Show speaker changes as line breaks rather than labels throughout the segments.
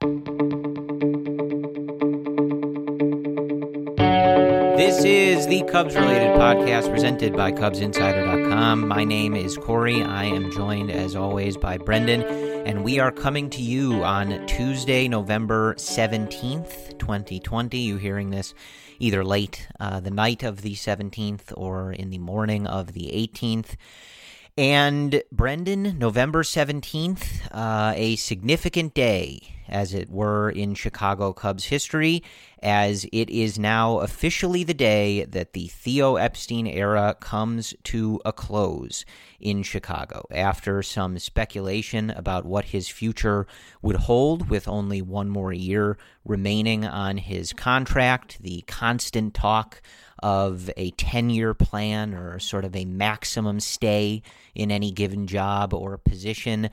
This is the Cubs related podcast presented by CubsInsider.com. My name is Corey. I am joined, as always, by Brendan, and we are coming to you on Tuesday, November 17th, 2020. You're hearing this either late uh, the night of the 17th or in the morning of the 18th. And Brendan, November 17th, uh, a significant day, as it were, in Chicago Cubs history, as it is now officially the day that the Theo Epstein era comes to a close in Chicago. After some speculation about what his future would hold, with only one more year remaining on his contract, the constant talk of a 10 year plan or sort of a maximum stay in any given job or position.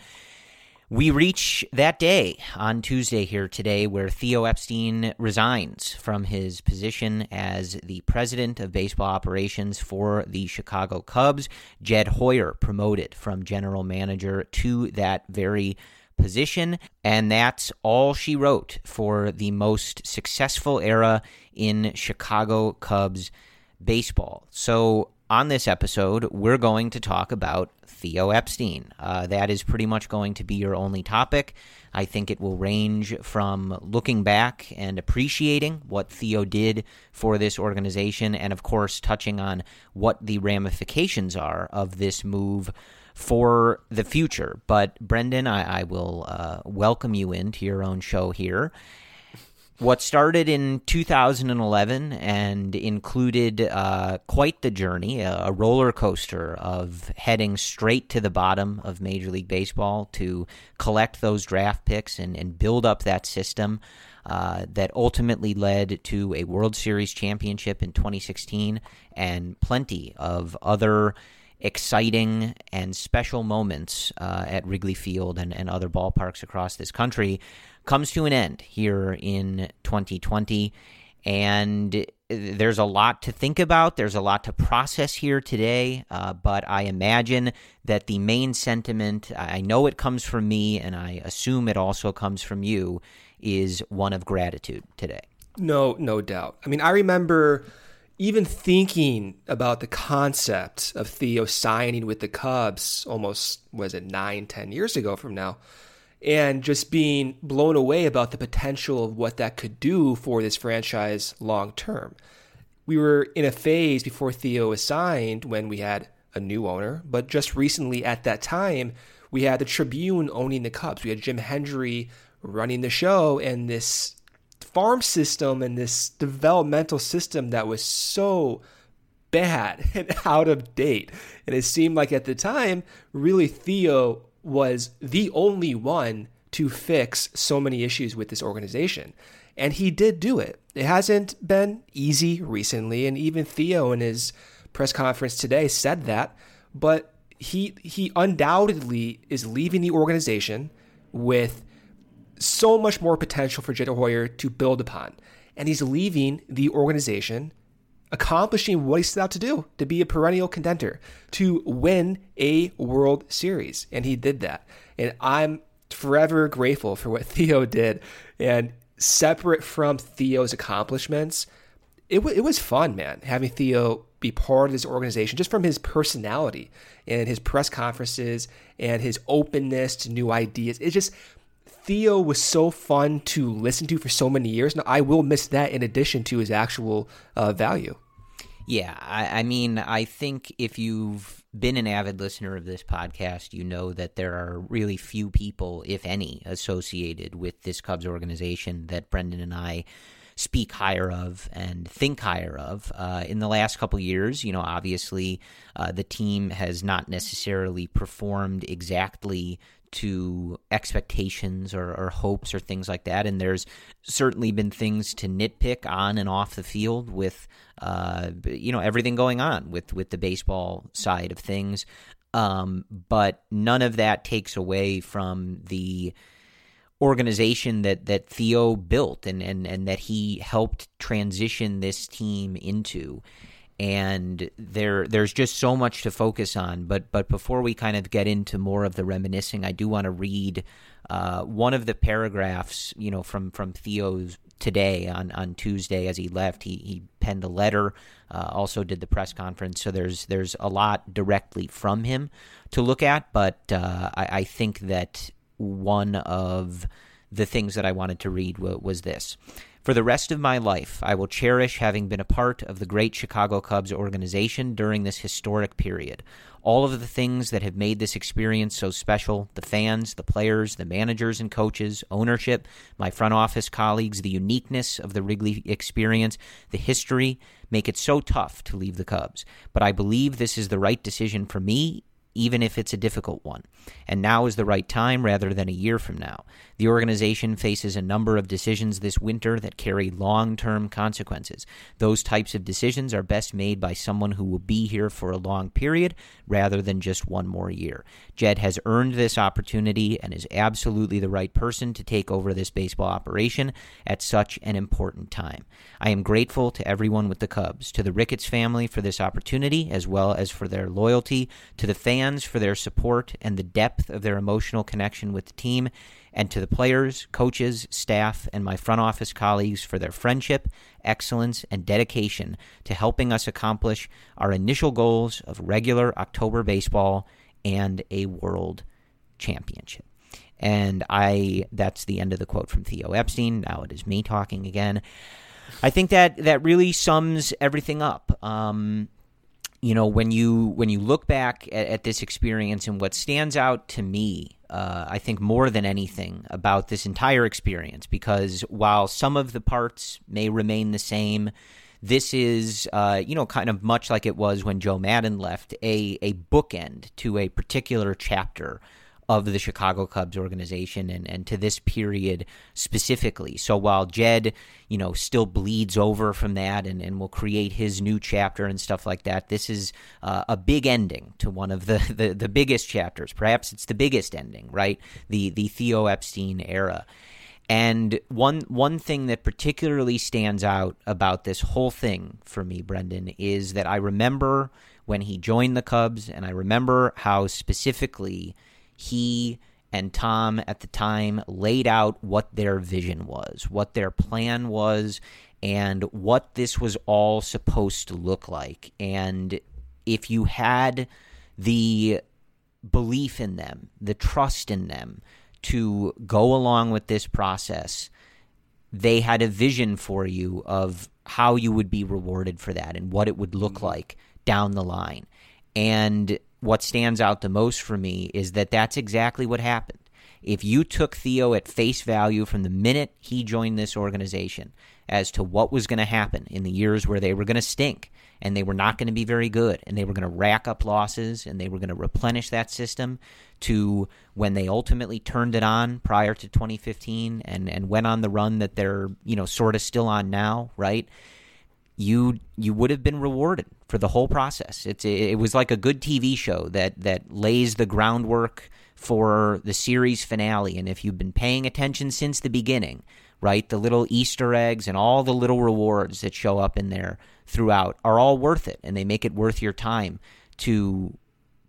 We reach that day on Tuesday here today where Theo Epstein resigns from his position as the president of baseball operations for the Chicago Cubs. Jed Hoyer promoted from general manager to that very position. And that's all she wrote for the most successful era in Chicago Cubs baseball. So, on this episode, we're going to talk about Theo Epstein. Uh, that is pretty much going to be your only topic. I think it will range from looking back and appreciating what Theo did for this organization, and of course, touching on what the ramifications are of this move for the future. But Brendan, I, I will uh, welcome you into your own show here. What started in 2011 and included uh, quite the journey, a, roller coaster of heading straight to the bottom of Major League Baseball to collect those draft picks and, and build up that system. Uh, that ultimately led to a World Series championship in 2016 and plenty of other exciting and special moments uh, at Wrigley Field and, and other ballparks across this country comes to an end here in 2020. And there's a lot to think about. There's a lot to process here today. Uh, but I imagine that the main sentiment, I know it comes from me, and I assume it also comes from you, is one of gratitude today.
No, no doubt. I mean, I remember even thinking about the concept of Theo signing with the Cubs almost, was it nine, ten years ago from now and just being blown away about the potential of what that could do for this franchise long term. We were in a phase before Theo was signed when we had a new owner, but just recently at that time, we had the Tribune owning the Cubs. We had Jim Hendry running the show, and this farm system and this developmental system that was so bad and out of date. And it seemed like at the time, really, Theo was the only one to fix so many issues with this organization. And he did do it. It hasn't been easy recently, and even Theo in his press conference today said that, but he he undoubtedly is leaving the organization with so much more potential for Jed Hoyer to build upon. And he's leaving the organization accomplishing what he set out to do to be a perennial contender, to win a World Series. And he did that. And I'm forever grateful for what Theo did. And separate from Theo's accomplishments, it, w- it was fun, man, having Theo be part of this organization just from his personality and his press conferences and his openness to new ideas. It just Theo was so fun to listen to for so many years. Now, I will miss that in addition to his actual uh, value.
Yeah, I, I, mean, I think if you've been an avid listener of this podcast, you know that there are really few people, if any, associated with this Cubs organization that Brendan and I speak higher of and think higher of. Uh, in the last couple years, you know, obviously uh, the team has not necessarily performed exactly to expectations or, or, hopes or things like that. And there's certainly been things to nitpick on and off the field with, uh, you know, everything going on with with the baseball side of things. Um, but none of that takes away from the organization that that Theo built and and and that he helped transition this team into and there there's just so much to focus on but but before we kind of get into more of the reminiscing I do want to read uh, one of the paragraphs you know from from Theo's today on on Tuesday as he left. He he penned a letter uh, also did the press conference. So there's there's a lot directly from him to look at but uh, I, I think that one of the things that I wanted to read was this for the rest of my life, I will cherish having been a part of the great Chicago Cubs organization during this historic period. All of the things that have made this experience so special the fans, the players, the managers and coaches, ownership, my front office colleagues, the uniqueness of the Wrigley experience, the history make it so tough to leave the Cubs. But I believe this is the right decision for me even if it's a difficult one. And now is the right time rather than a year from now. The organization faces a number of decisions this winter that carry long term consequences. Those types of decisions are best made by someone who will be here for a long period rather than just one more year. Jed has earned this opportunity and is absolutely the right person to take over this baseball operation at such an important time. I am grateful to everyone with the Cubs, to the Ricketts family for this opportunity, as well as for their loyalty, to the fans for their support and the depth of their emotional connection with the team and to the players, coaches, staff, and my front office colleagues for their friendship, excellence, and dedication to helping us accomplish our initial goals of regular October baseball and a world championship. And I that's the end of the quote from Theo Epstein. Now it is me talking again. I think that that really sums everything up. Um, you know, when you when you look back at, at this experience and what stands out to me uh, I think, more than anything about this entire experience because while some of the parts may remain the same, this is, uh, you know, kind of much like it was when Joe Maddon left, a, a bookend to a particular chapter of the Chicago Cubs organization and, and to this period specifically. So while Jed, you know, still bleeds over from that and, and will create his new chapter and stuff like that, this is uh, a big ending to one of the, the, the biggest chapters. Perhaps it's the biggest ending, right? The the Theo Epstein era. And one one thing that particularly stands out about this whole thing for me, Brendan, is that I remember when he joined the Cubs, and I remember how specifically he and Tom at the time laid out what their vision was, what their plan was, and what this was all supposed to look like. And if you had the belief in them, the trust in them, to go along with this process, they had a vision for you of how you would be rewarded for that and what it would look mm-hmm. like down the line. And what stands out the most for me is that that's exactly what happened. If you took Theo at face value from the minute he joined this organization as to what was going to happen in the years where they were going to stink and they were not going to be very good and they were going to rack up losses and they were going to replenish that system to when they ultimately turned it on prior to 2015 and, and went on the run that they're, you know, sort of still on now, right? You you would have been rewarded for the whole process. It's it was like a good TV show that that lays the groundwork for the series finale. And if you've been paying attention since the beginning, right? The little Easter eggs and all the little rewards that show up in there throughout are all worth it. And they make it worth your time to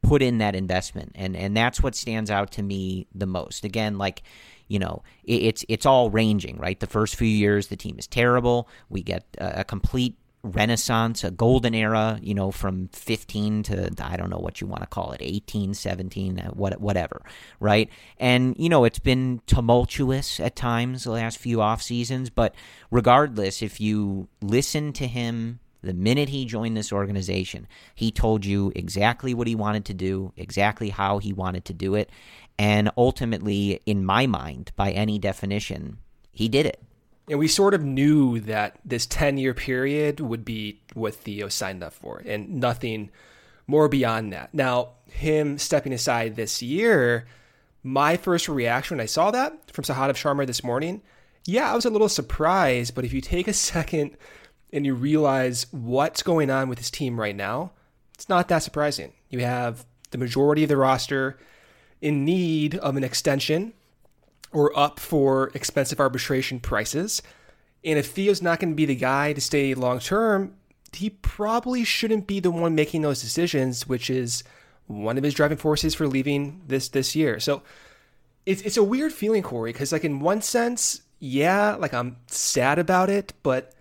put in that investment. And and that's what stands out to me the most. Again like you know it's it's all ranging right? The first few years the team is terrible. We get a, a complete renaissance, a golden era, you know, from 15 to, I don't know what you want to call it, 18, 17, uh, what, whatever, right? And, you know, it's been tumultuous at times the last few off seasons, but regardless, if you listen to him the minute he joined this organization, he told you exactly what he wanted to do, exactly how he wanted to do it. And ultimately, in my mind, by any definition, he did it.
And we sort of knew that this 10 year period would be what Theo signed up for and nothing more beyond that. Now, him stepping aside this year, my first reaction when I saw that from Sahadev Sharma this morning, yeah, I was a little surprised. But if you take a second and you realize what's going on with his team right now, it's not that surprising. You have the majority of the roster in need of an extension or up for expensive arbitration prices. And if Theo's not going to be the guy to stay long term, he probably shouldn't be the one making those decisions, which is one of his driving forces for leaving this this year. So it's it's a weird feeling, Corey, because like in one sense, yeah, like I'm sad about it, but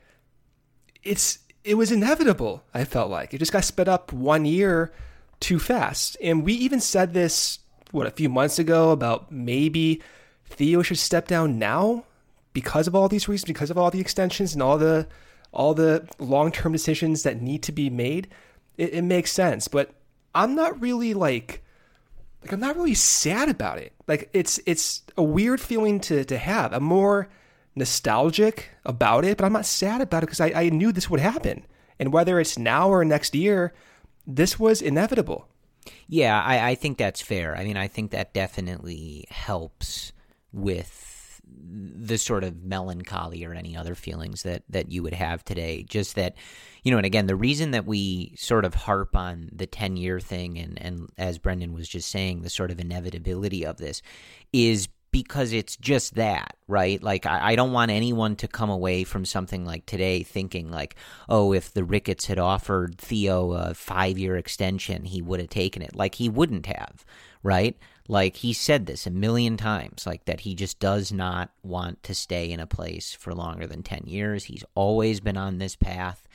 it's it was inevitable. I felt like it just got sped up one year too fast, and we even said this what a few months ago about maybe Theo should step down now because of all these reasons, because of all the extensions and all the all the long term decisions that need to be made. It, it makes sense, but I'm not really like like I'm not really sad about it. Like it's it's a weird feeling to to have. I'm more nostalgic about it, but I'm not sad about it because I, I knew this would happen. And whether it's now or next year, this was inevitable.
Yeah, I, I think that's fair. I mean, I think that definitely helps with the sort of melancholy or any other feelings that that you would have today just that you know and again the reason that we sort of harp on the 10 year thing and and as Brendan was just saying the sort of inevitability of this is because it's just that, right? Like, I, I, don't want anyone to come away from something like today thinking, like, oh, if the Ricketts had offered Theo a five year extension, he would have taken it. Like, he wouldn't have, right? Like he said this a million times, like that he just does not want to stay in a place for longer than 10 years. He's always been on this path.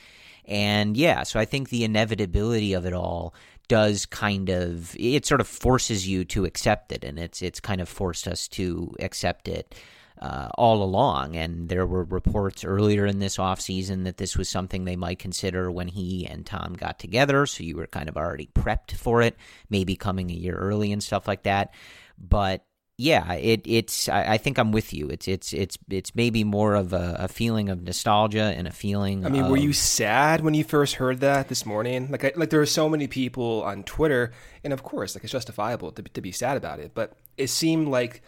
And yeah, so I think the inevitability of it all does kind of it sort of forces you to accept it and it's it's kind of forced us to accept it uh, all along. And there were reports earlier in this offseason that this was something they might consider when he and Tom got together. So you were kind of already prepped for it, maybe coming a year early and stuff like that. But yeah, it, it's. I, I, think I'm with you. It's it's it's it's maybe more of a, a feeling of nostalgia and a feeling.
I mean,
of,
were you sad when you first heard that this morning? Like, I, like there are so many people on Twitter, and of course, like it's justifiable to to be sad about it. But it seemed like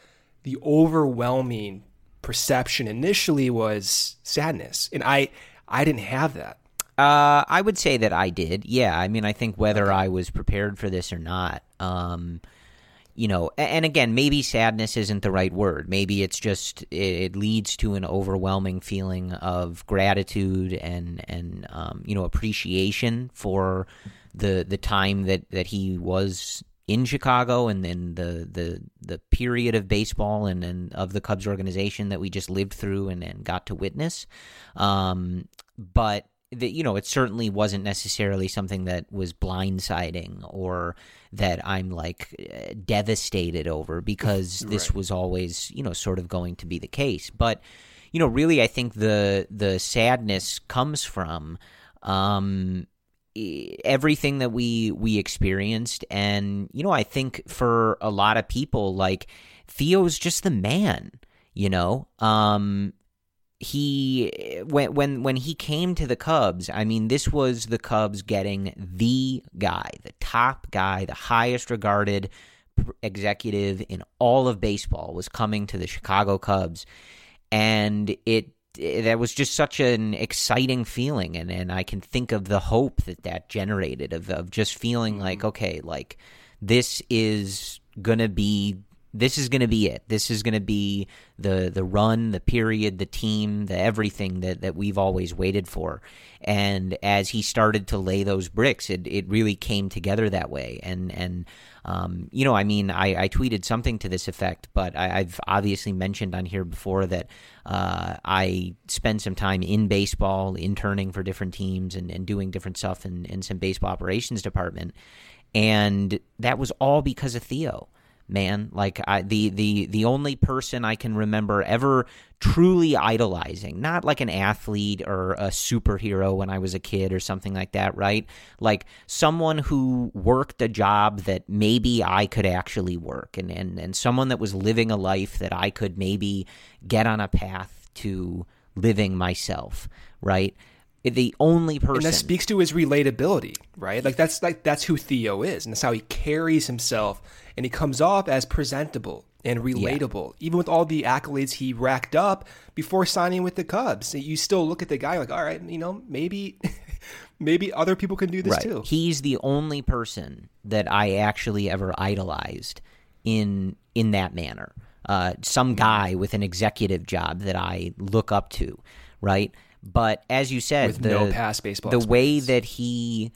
the overwhelming perception initially was sadness, and I I didn't have that.
Uh, I would say that I did. Yeah, I mean, I think whether okay. I was prepared for this or not, um, you know, and again, maybe sadness isn't the right word. Maybe it's just it leads to an overwhelming feeling of gratitude and and um, you know appreciation for the the time that that he was in Chicago and then the the the period of baseball and, and of the Cubs organization that we just lived through and, and got to witness. Um, but that you know it certainly wasn't necessarily something that was blindsiding or that I'm like devastated over because this
Right.
was always you know sort of going to be the case. But you know, really, I think the the sadness comes from um, everything that we we experienced, and you know, I think for a lot of people, like Theo's just the man. You know, um, he when when when he came to the Cubs, I mean, this was the Cubs getting the guy, the top guy, the highest regarded executive in all of baseball was coming to the Chicago Cubs, and it that was just such an exciting feeling, and and I can think of the hope that that generated of of just feeling like mm-hmm. okay, like this is gonna be this is going to be it. This is going to be the the run, the period, the team, the everything that, that we've always waited for. And as he started to lay those bricks, it, it really came together that way. And and um, you know, I mean, I, I tweeted something to this effect, but I, I've obviously mentioned on here before that uh, I spend some time in baseball, interning for different teams and, and doing different stuff in, in some baseball operations department. And that was all because of Theo man. Like I, the the the only person i can remember ever truly idolizing not like an athlete or a superhero when i was a kid or something like that right? Like someone who worked a job that maybe i could actually work and and, and someone that was living a life that i could maybe get on a path to living myself right the only person
And that speaks to his relatability, right? Like that's like that's who Theo is, and that's how he carries himself, and he comes off as presentable and relatable, even with all the accolades he racked up before signing with the Cubs. You still look at the guy like, all right, you know, maybe, maybe other people can do this too.
He's the only person that I actually ever idolized in in that manner. Uh, some guy with an executive job that I look up to, right? But as you said,
With
the,
no past baseball
the way that he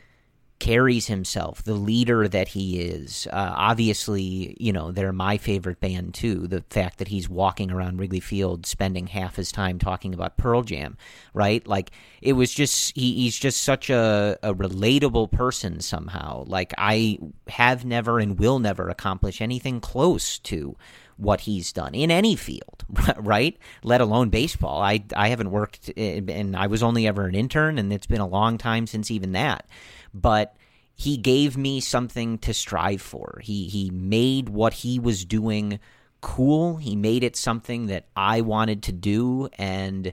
carries himself, the leader that he is. Uh, obviously, you know, they're my favorite band too. The fact that he's walking around Wrigley Field spending half his time talking about Pearl Jam, right? Like, it was just, he, he's just such a, a relatable person somehow. Like, I have never and will never accomplish anything close to what he's done in any field, right? Let alone baseball. I I haven't worked, and I was only ever an intern, and it's been a long time since even that. But he gave me something to strive for. He he made what he was doing cool. He made it something that I wanted to do, and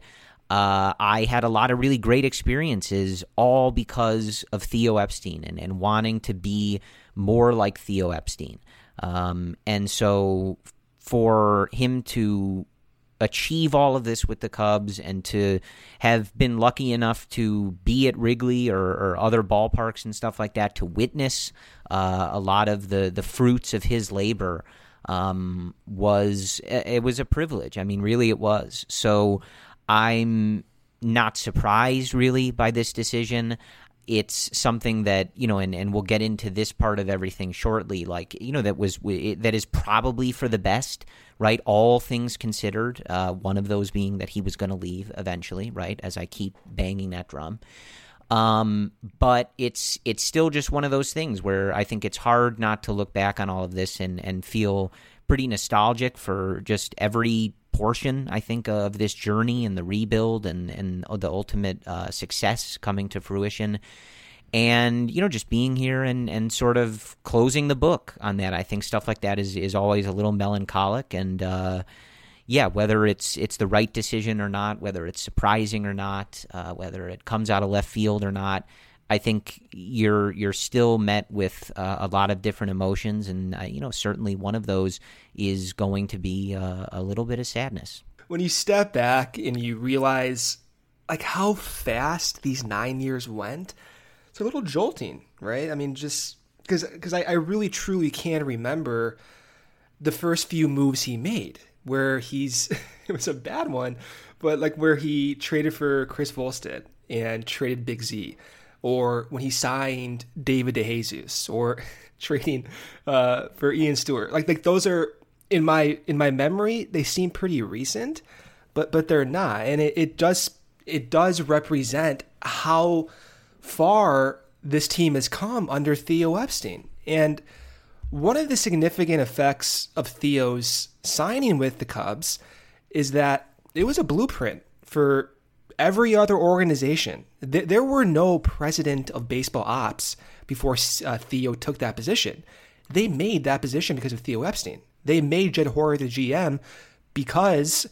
uh, I had a lot of really great experiences, all because of Theo Epstein and, and wanting to be more like Theo Epstein. Um, and so for him to achieve all of this with the Cubs and to have been lucky enough to be at Wrigley or, or other ballparks and stuff like that to witness uh, a lot of the, the fruits of his labor um, was it was a privilege. I mean, really, it was. So I'm not surprised really by this decision it's something that you know and, and we'll get into this part of everything shortly like you know that was that is probably for the best right? All things considered uh, one of those being that he was going to leave eventually right? As i keep banging that drum. Um, but it's it's still just one of those things where i think it's hard not to look back on all of this and and feel pretty nostalgic for just every portion, I think, of this journey and the rebuild and and the ultimate uh, success coming to fruition. And you know, just being here and, and sort of closing the book on that, I think stuff like that is, is always a little melancholic. And uh, yeah, whether it's it's the right decision or not, whether it's surprising or not, uh, whether it comes out of left field or not, I think you're you're still met with uh, a lot of different emotions, and uh, you know certainly one of those is going to be uh, a little bit of sadness.
When you step back and you realize like how fast these nine years went, it's a little jolting, right? I mean, just because because I, I really truly can remember the first few moves he made, where he's it was a bad one, but like where he traded for Chris Volstad and traded Big Z or when he signed David DeJesus, or trading uh, for Ian Stewart. Like like those are in my in my memory, they seem pretty recent, but but they're not, and it, it does it does represent how far this team has come under Theo Epstein. And one of the significant effects of Theo's signing with the Cubs is that it was a blueprint for every other organization. There were no president of baseball ops before uh, Theo took that position. They made that position because of Theo Epstein. They made Jed Hoyer the GM because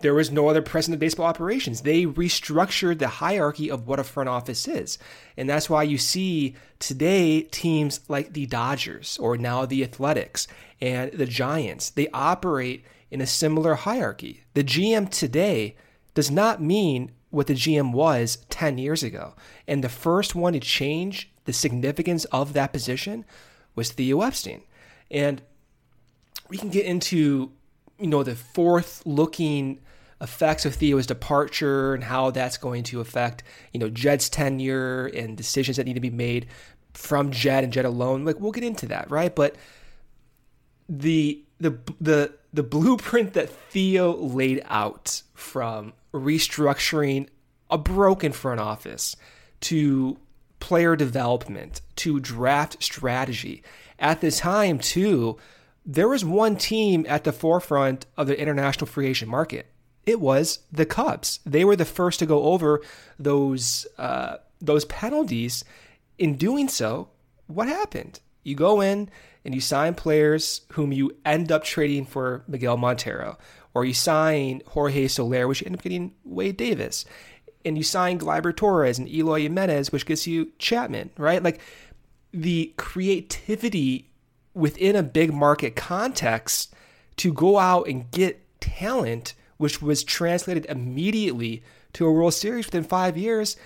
there was no other president of baseball operations. They restructured the hierarchy of what a front office is. And that's why you see today teams like the Dodgers or now the Athletics and the Giants, they operate in a similar hierarchy. The GM today does not mean what the GM was 10 years ago. And the first one to change the significance of that position was Theo Epstein. And we can get into, you know, the forth looking effects of Theo's departure and how that's going to affect, you know, Jed's tenure and decisions that need to be made from Jed and Jed alone. Like we'll get into that, right? But the the the the blueprint that Theo laid out from restructuring a broken front office to player development to draft strategy. At the time, too, there was one team at the forefront of the international free agent market. It was the Cubs. They were the first to go over those uh, those penalties. In doing so, what happened? You go in and you sign players whom you end up trading for Miguel Montero, or you sign Jorge Soler, which you end up getting Wade Davis and you sign Gleyber Torres and Eloy Jimenez, which gets you Chapman, right? Like the creativity within a big market context to go out and get talent, which was translated immediately to a World Series within five years,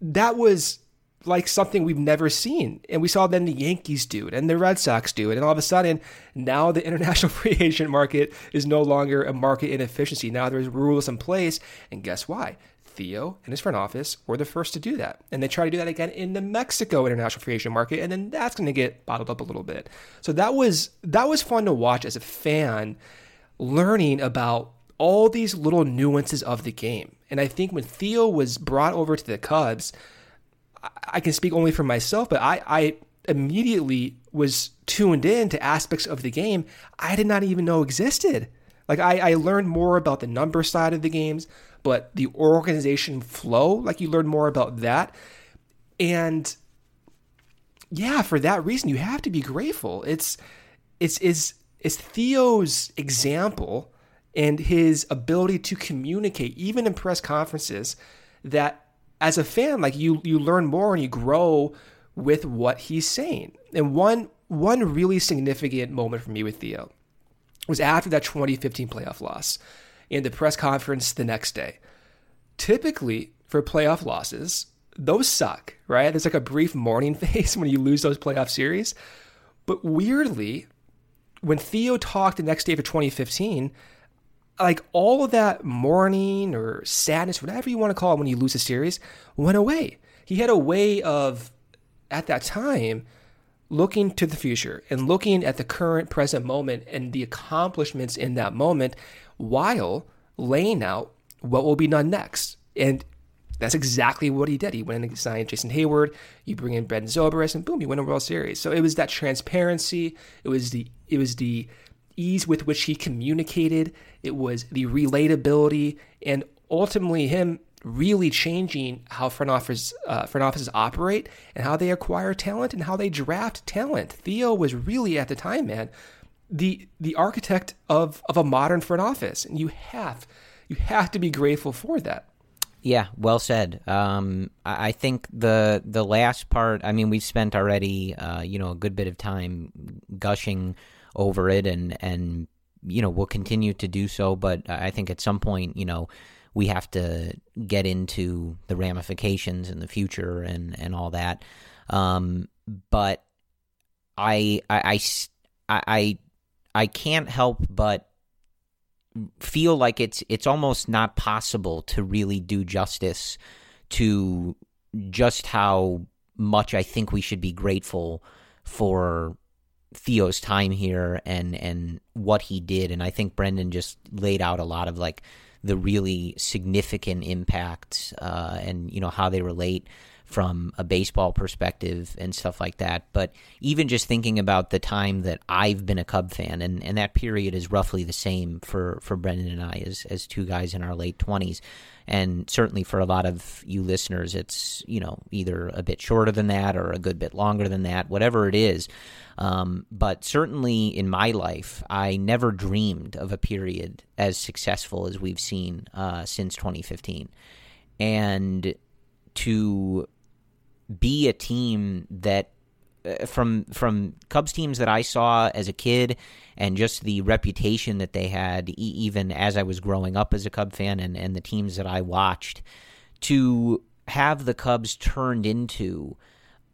that was like something we've never seen. And we saw then the Yankees do it and the Red Sox do it. And all of a sudden, now the international free agent market is no longer a market inefficiency. Now there's rules in place. And guess why? Theo and his front office were the first to do that. And they try to do that again in the Mexico international free agent market, and then that's going to get bottled up a little bit. So that was that was fun to watch as a fan, learning about all these little nuances of the game. And I think when Theo was brought over to the Cubs, I can speak only for myself, but I, I immediately was tuned in to aspects of the game I did not even know existed. Like I, I learned more about the number side of the games, but the organization flow, like you learn more about that. And yeah, for that reason, you have to be grateful. It's it's is it's Theo's example and his ability to communicate, even in press conferences, that as a fan, like you you learn more and you grow with what he's saying. And one one really significant moment for me with Theo was after that 2015 playoff loss in the press conference the next day. Typically, for playoff losses, those suck, right? There's like a brief mourning phase when you lose those playoff series. But weirdly, when Theo talked the next day for 2015, like all of that mourning or sadness, whatever you want to call it when you lose a series, went away. He had a way of, at that time, looking to the future and looking at the current present moment and the accomplishments in that moment while laying out what will be done next. And that's exactly what he did. He went and signed Jason Heyward. You bring in Ben Zobrist, and boom, you win a World Series. So it was that transparency. It was the it was the ease with which he communicated. It was the relatability, and ultimately him really changing how front office uh, front offices operate and how they acquire talent and how they draft talent. Theo was really at the time, man, the the architect of of a modern front office, and you have you have to be grateful for that.
Yeah, well said. Um, I think the the last part. I mean, we've spent already, uh, you know, a good bit of time gushing over it, and and you know we'll continue to do so. But I think at some point, you know, we have to get into the ramifications in the future and and all that. Um, but I, I I I I can't help but feel like it's it's almost not possible to really do justice to just how much I think we should be grateful for Theo's time here and and what he did and I think Brendan just laid out a lot of like the really significant impact uh, and you know how they relate from a baseball perspective and stuff like that. But even just thinking about the time that I've been a Cub fan, and, and that period is roughly the same for, for Brendan and I as, as two guys in our late 20s. And certainly for a lot of you listeners, it's, you know, either a bit shorter than that or a good bit longer than that, whatever it is. Um, but certainly in my life, I never dreamed of a period as successful as we've seen uh, since 2015. And to be a team that Uh, from from Cubs teams that I saw as a kid and just the reputation that they had even as I was growing up as a Cub fan and, and the teams that I watched to have the Cubs turned into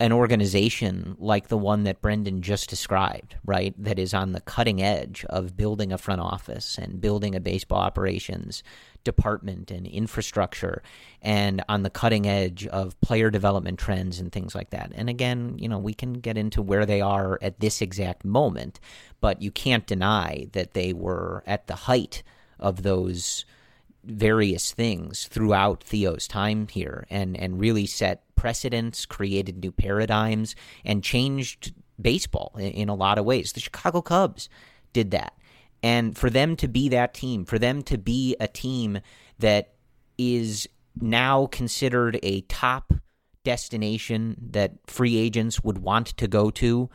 an organization like the one that Brendan just described, right? That is on the cutting edge of building a front office and building a baseball operations department and infrastructure and on the cutting edge of player development trends and things like that. And again, you know, we can get into where they are at this exact moment, but you can't deny that they were at the height of those various things throughout Theo's time here and and really set precedents, created new paradigms and changed baseball in, in a lot of ways. The Chicago Cubs did that. And for them to be that team, for them to be a team that is now considered a top destination that free agents would want to go to,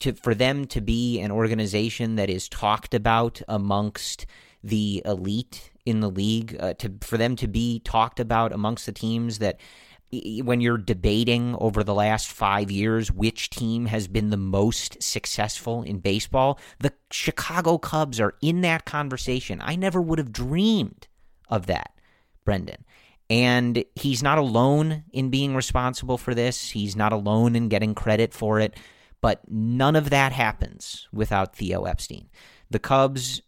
to for them to be an organization that is talked about amongst the elite in the league, uh, to for them to be talked about amongst the teams that when you're debating over the last five years which team has been the most successful in baseball, the Chicago Cubs are in that conversation. I never would have dreamed of that, Brendan. And he's not alone in being responsible for this. He's not alone in getting credit for it. But none of that happens without Theo Epstein. The Cubs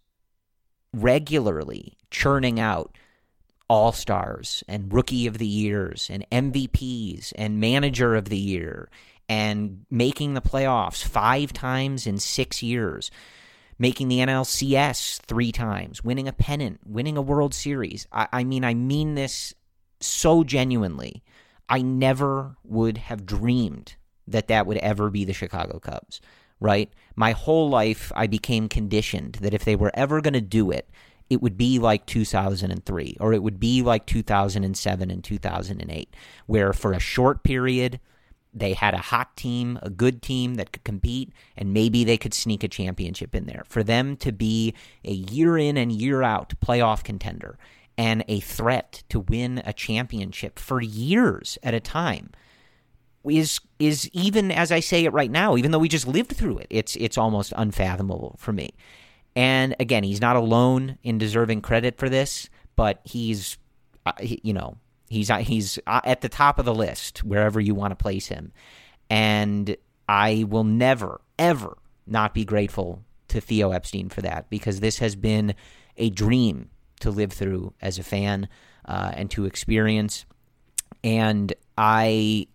regularly churning out all stars and rookie of the years and MVPs and manager of the year and making the playoffs five times in six years, making the NLCS three times, winning a pennant, winning a World Series. I, I mean, I mean this so genuinely. I never would have dreamed that that would ever be the Chicago Cubs, right? My whole life, I became conditioned that if they were ever going to do it, it would be like 2003 or it would be like 2007 and 2008, where for a short period, they had a hot team, a good team that could compete, and maybe they could sneak a championship in there. For them to be a year in and year out playoff contender and a threat to win a championship for years at a time is is even as I say it right now, even though we just lived through it, it's it's almost unfathomable for me. And again, he's not alone in deserving credit for this, but he's, uh, he, you know, he's uh, he's uh, at the top of the list wherever you want to place him. And I will never, ever not be grateful to Theo Epstein for that because this has been a dream to live through as a fan uh, and to experience. And I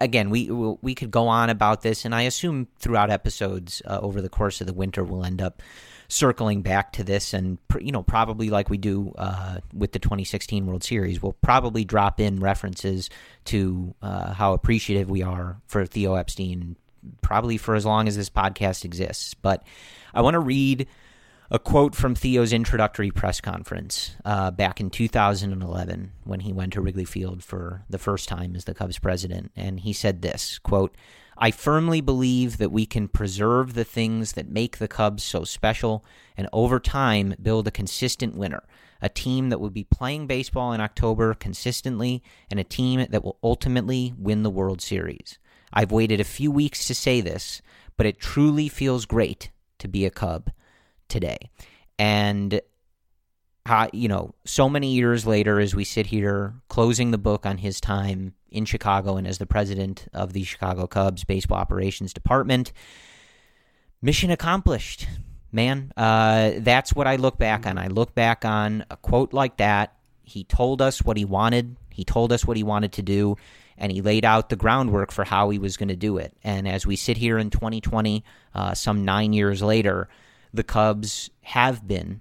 again, we we could go on about this, and I assume throughout episodes uh, over the course of the winter, we'll end up circling back to this, and you know, probably like we do uh, with the 2016 World Series, we'll probably drop in references to uh, how appreciative we are for Theo Epstein, probably for as long as this podcast exists. But I want to read a quote from Theo's introductory press conference uh, back in 2011 when he went to Wrigley Field for the first time as the Cubs president, and he said this quote. I firmly believe that we can preserve the things that make the Cubs so special and over time build a consistent winner, a team that will be playing baseball in October consistently, and a team that will ultimately win the World Series. I've waited a few weeks to say this, but it truly feels great to be a Cub today. And uh, you know, so many years later, as we sit here closing the book on his time in Chicago and as the president of the Chicago Cubs baseball operations department. Mission accomplished, man. Uh, that's what I look back on. I look back on a quote like that. He told us what he wanted, he told us what he wanted to do, and he laid out the groundwork for how he was going to do it. And as we sit here in 2020, uh, some nine years later, the Cubs have been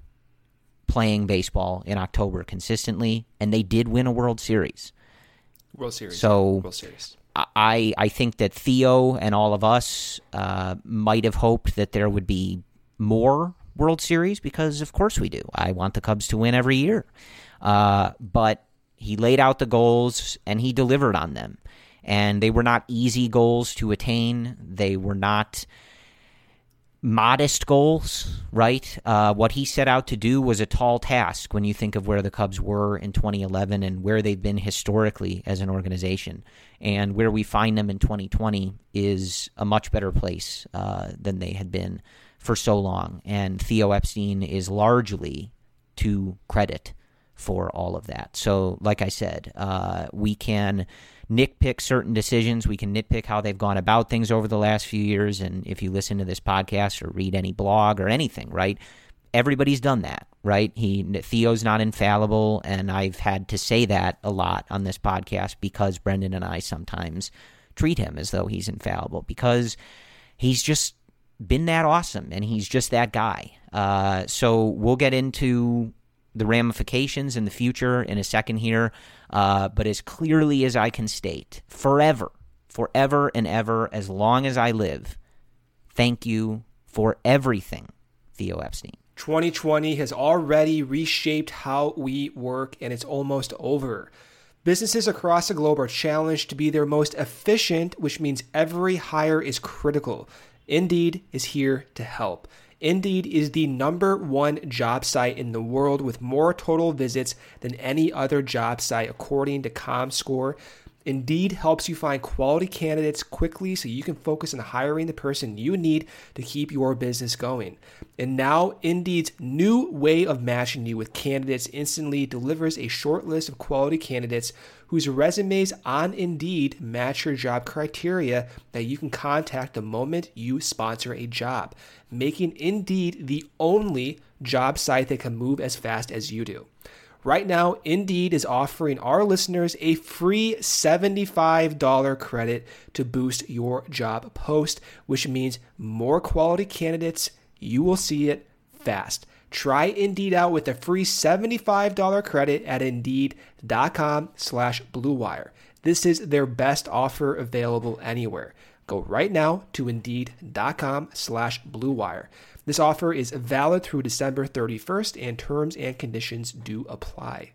playing baseball in October consistently, and they did win a World Series.
World Series.
So
World Series.
I I think that Theo and all of us uh, might have hoped that there would be more World Series because of course we do. I want the Cubs to win every year, uh, but he laid out the goals and he delivered on them, and they were not easy goals to attain. They were not modest goals, right? Uh, what he set out to do was a tall task when you think of where the Cubs were in 2011 and where they've been historically as an organization. And where we find them in 2020 is a much better place uh, than they had been for so long. And Theo Epstein is largely to credit for all of that. So, like I said, uh, we can nitpick certain decisions. We can nitpick how they've gone about things over the last few years. And if you listen to this podcast or read any blog or anything, right? Everybody's done that, right? He Theo's not infallible, and I've had to say that a lot on this podcast because Brendan and I sometimes treat him as though he's infallible because he's just been that awesome and he's just that guy. Uh, so we'll get into the ramifications in the future in a second here. Uh, but as clearly as I can state, forever, forever and ever, as long as I live, thank you for everything, Theo Epstein.
2020 has already reshaped how we work, and it's almost over. Businesses across the globe are challenged to be their most efficient, which means every hire is critical. Indeed is here to help. Indeed is the number one job site in the world with more total visits than any other job site, according to ComScore. Indeed helps you find quality candidates quickly so you can focus on hiring the person you need to keep your business going. And now, Indeed's new way of matching you with candidates instantly delivers a short list of quality candidates whose resumes on Indeed match your job criteria that you can contact the moment you sponsor a job, making Indeed the only job site that can move as fast as you do. Right now, Indeed is offering our listeners a free $75 credit to boost your job post, which means more quality candidates. You will see it fast. Try Indeed out with a free $75 credit at Indeed.com slash BlueWire. This is their best offer available anywhere. Go right now to Indeed.com slash BlueWire. This offer is valid through December 31st and terms and conditions do apply.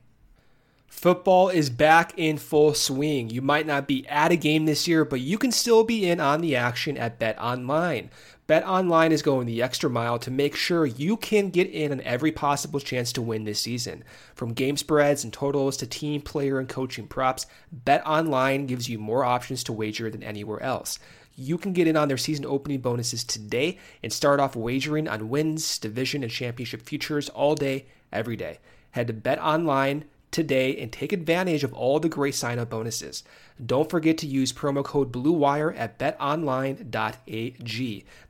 Football is back in full swing. You might not be at a game this year, but you can still be in on the action at Bet Online. Bet Online is going the extra mile to make sure you can get in on every possible chance to win this season. From game spreads and totals to team, player, and coaching props, Bet Online gives you more options to wager than anywhere else. You can get in on their season opening bonuses today and start off wagering on wins, division, and championship futures all day, every day. Head to Bet Online today and take advantage of all the great sign up bonuses. Don't forget to use promo code BLUEWIRE at betonline.ag.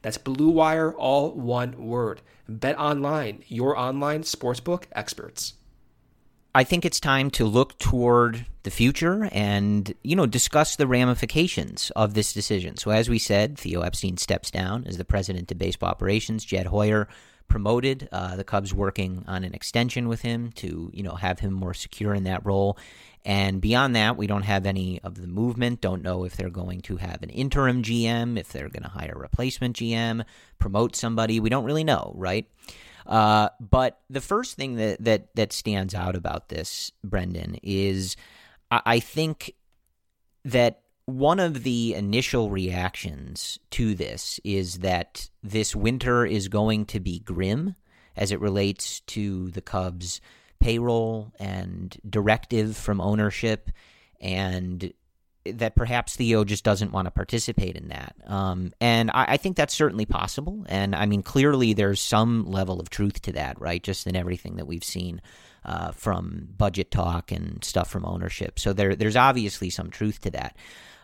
That's BLUEWIRE, all one word. BetOnline, your online sportsbook experts.
I think it's time to look toward the future and, you know, discuss the ramifications of this decision. So, as we said, Theo Epstein steps down as the president of baseball operations. Jed Hoyer promoted. Uh, the Cubs working on an extension with him to you know have him more secure in that role. And beyond that, we don't have any of the movement. Don't know if they're going to have an interim GM, if they're going to hire a replacement GM, promote somebody. We don't really know, right? Uh, but the first thing that that that stands out about this, Brendan, is I, I think that one of the initial reactions to this is that this winter is going to be grim as it relates to the Cubs' payroll and directive from ownership, and that perhaps Theo just doesn't want to participate in that. Um, and I, I, think that's certainly possible. And I mean, clearly there's some level of truth to that, right? Just in everything that we've seen uh, from budget talk and stuff from ownership. So there, there's obviously some truth to that.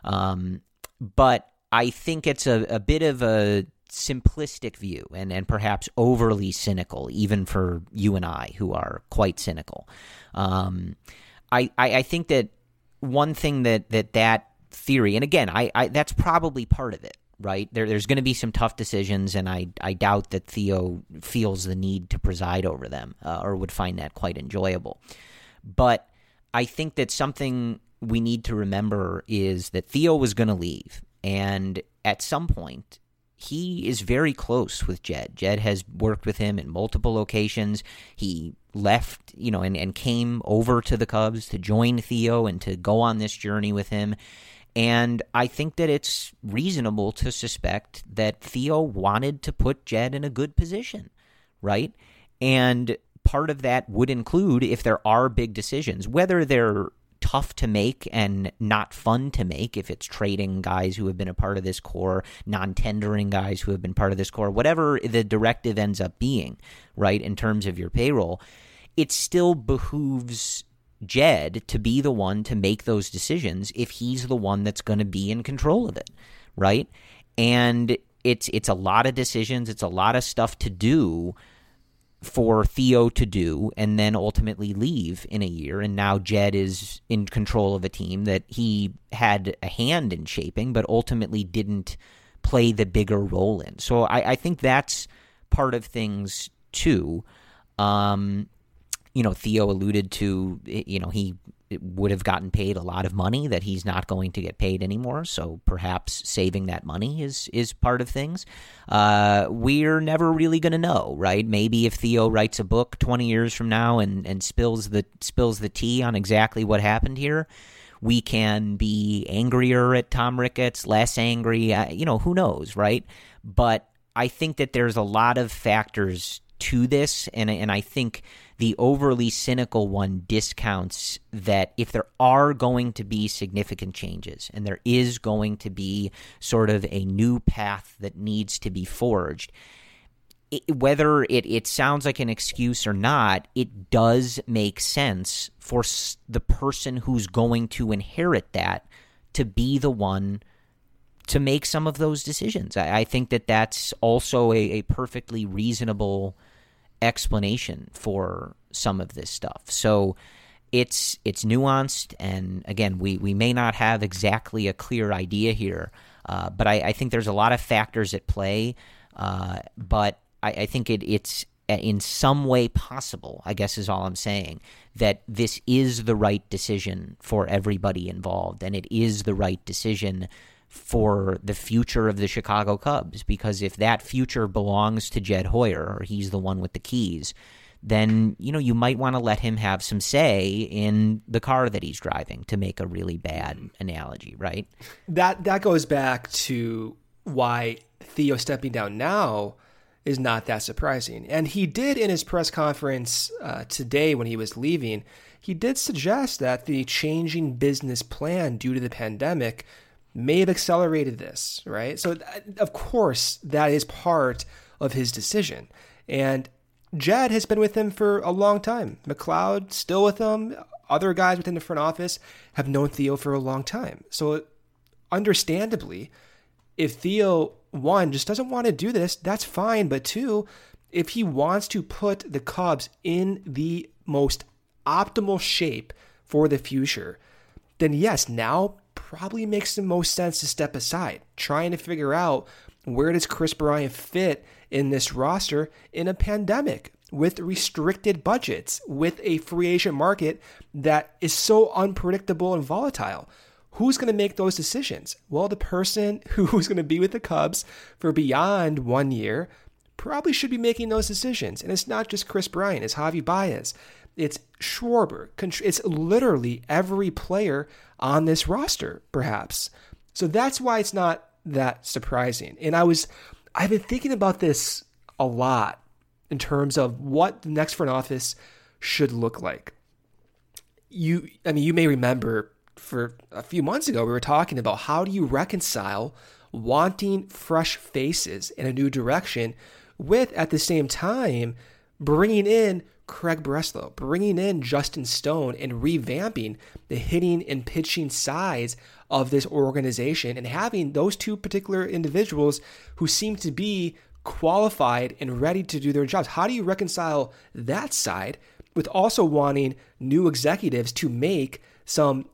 Um, but I think it's a, a bit of a simplistic view and, and perhaps overly cynical, even for you and I, who are quite cynical. Um, I, I, I think that one thing that that, that theory, and again, I, I that's probably part of it, right? There, there's going to be some tough decisions, and I, I doubt that Theo feels the need to preside over them uh, or would find that quite enjoyable. But I think that something we need to remember is that Theo was going to leave, and at some point, he is very close with Jed. Jed has worked with him in multiple locations. He left, you know, and, and came over to the Cubs to join Theo and to go on this journey with him. And I think that it's reasonable to suspect that Theo wanted to put Jed in a good position, right? And part of that would include if there are big decisions, whether they're tough to make and not fun to make if it's trading guys who have been a part of this core, non tendering guys who have been part of this core, whatever the directive ends up being, right, in terms of your payroll, it still behooves Jed to be the one to make those decisions if he's the one that's going to be in control of it, right? And it's it's a lot of decisions, it's a lot of stuff to do for Theo to do and then ultimately leave in a year. And now Jed is in control of a team that he had a hand in shaping, but ultimately didn't play the bigger role in. So I, I think that's part of things too. Um, you know, Theo alluded to, you know, he would have gotten paid a lot of money that he's not going to get paid anymore. So perhaps saving that money is is part of things. Uh, we're never really going to know, right? Maybe if Theo writes a book twenty years from now and and spills the spills the tea on exactly what happened here, we can be angrier at Tom Ricketts, less angry. Uh, you know, who knows, right? But I think that there's a lot of factors to this, and and I think the overly cynical one discounts that if there are going to be significant changes and there is going to be sort of a new path that needs to be forged, it, whether it, it sounds like an excuse or not, it does make sense for the person who's going to inherit that to be the one to make some of those decisions. I, I think that that's also a, a perfectly reasonable explanation for some of this stuff. So it's it's nuanced, and again, we we may not have exactly a clear idea here, uh, but I, I, think there's a lot of factors at play. Uh, but I, I think it, it's in some way possible, I guess is all I'm saying, that this is the right decision for everybody involved, and it is the right decision for the future of the Chicago Cubs because if that future belongs to Jed Hoyer or he's the one with the keys, then you know you might want to let him have some say in the car that he's driving to make a really bad analogy, right?
That that goes back to why Theo stepping down now is not that surprising. And he did in his press conference uh, today when he was leaving, he did suggest that the changing business plan due to the pandemic may have accelerated this, right? So, of course, that is part of his decision. And Jed has been with him for a long time. McLeod still with him. Other guys within the front office have known Theo for a long time. So, understandably, if Theo, one, just doesn't want to do this, that's fine. But two, if he wants to put the Cubs in the most optimal shape for the future, then yes, now probably makes the most sense to step aside, trying to figure out where does Kris Bryant fit in this roster in a pandemic with restricted budgets, with a free agent market that is so unpredictable and volatile. Who's going to make those decisions? Well, the person who's going to be with the Cubs for beyond one year probably should be making those decisions. And it's not just Kris Bryant, it's Javi Baez, it's Schwarber. It's literally every player on this roster, perhaps. So that's why it's not that surprising. And I was, I've been thinking about this a lot in terms of what the next front office should look like. You, I mean, you may remember for a few months ago, we were talking about how do you reconcile wanting fresh faces in a new direction with at the same time bringing in Craig Breslow, bringing in Justin Stone and revamping the hitting and pitching sides of this organization and having those two particular individuals who seem to be qualified and ready to do their jobs. How do you reconcile that side with also wanting new executives to make some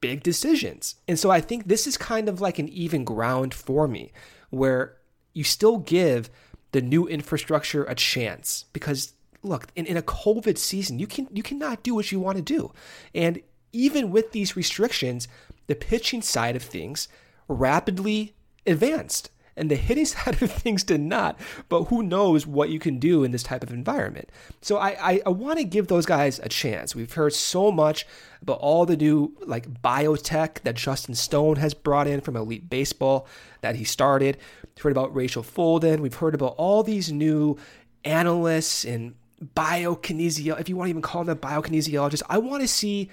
big decisions. And so I think this is kind of like an even ground for me where you still give the new infrastructure a chance because look, in, in a COVID season, you can you cannot do what you want to do. And even with these restrictions, the pitching side of things rapidly advanced and the hitting side of things did not. But who knows what you can do in this type of environment? So I, I, I want to give those guys a chance. We've heard so much about all the new like biotech that Justin Stone has brought in from Elite Baseball that he started. We've heard about Rachel Folden. We've heard about all these new analysts and biokinesio, if you want to even call them biokinesiologists. I want to see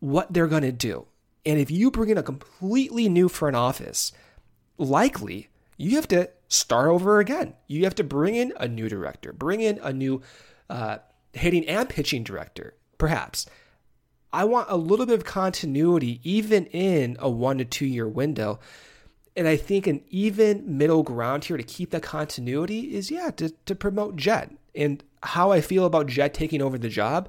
what they're going to do. And if you bring in a completely new front office, likely you have to start over again. You have to bring in a new director, bring in a new uh, hitting and pitching director, perhaps. I want a little bit of continuity, even in a one to two year window. And I think an even middle ground here to keep that continuity is, yeah, to, to promote Jed. And how I feel about Jed taking over the job,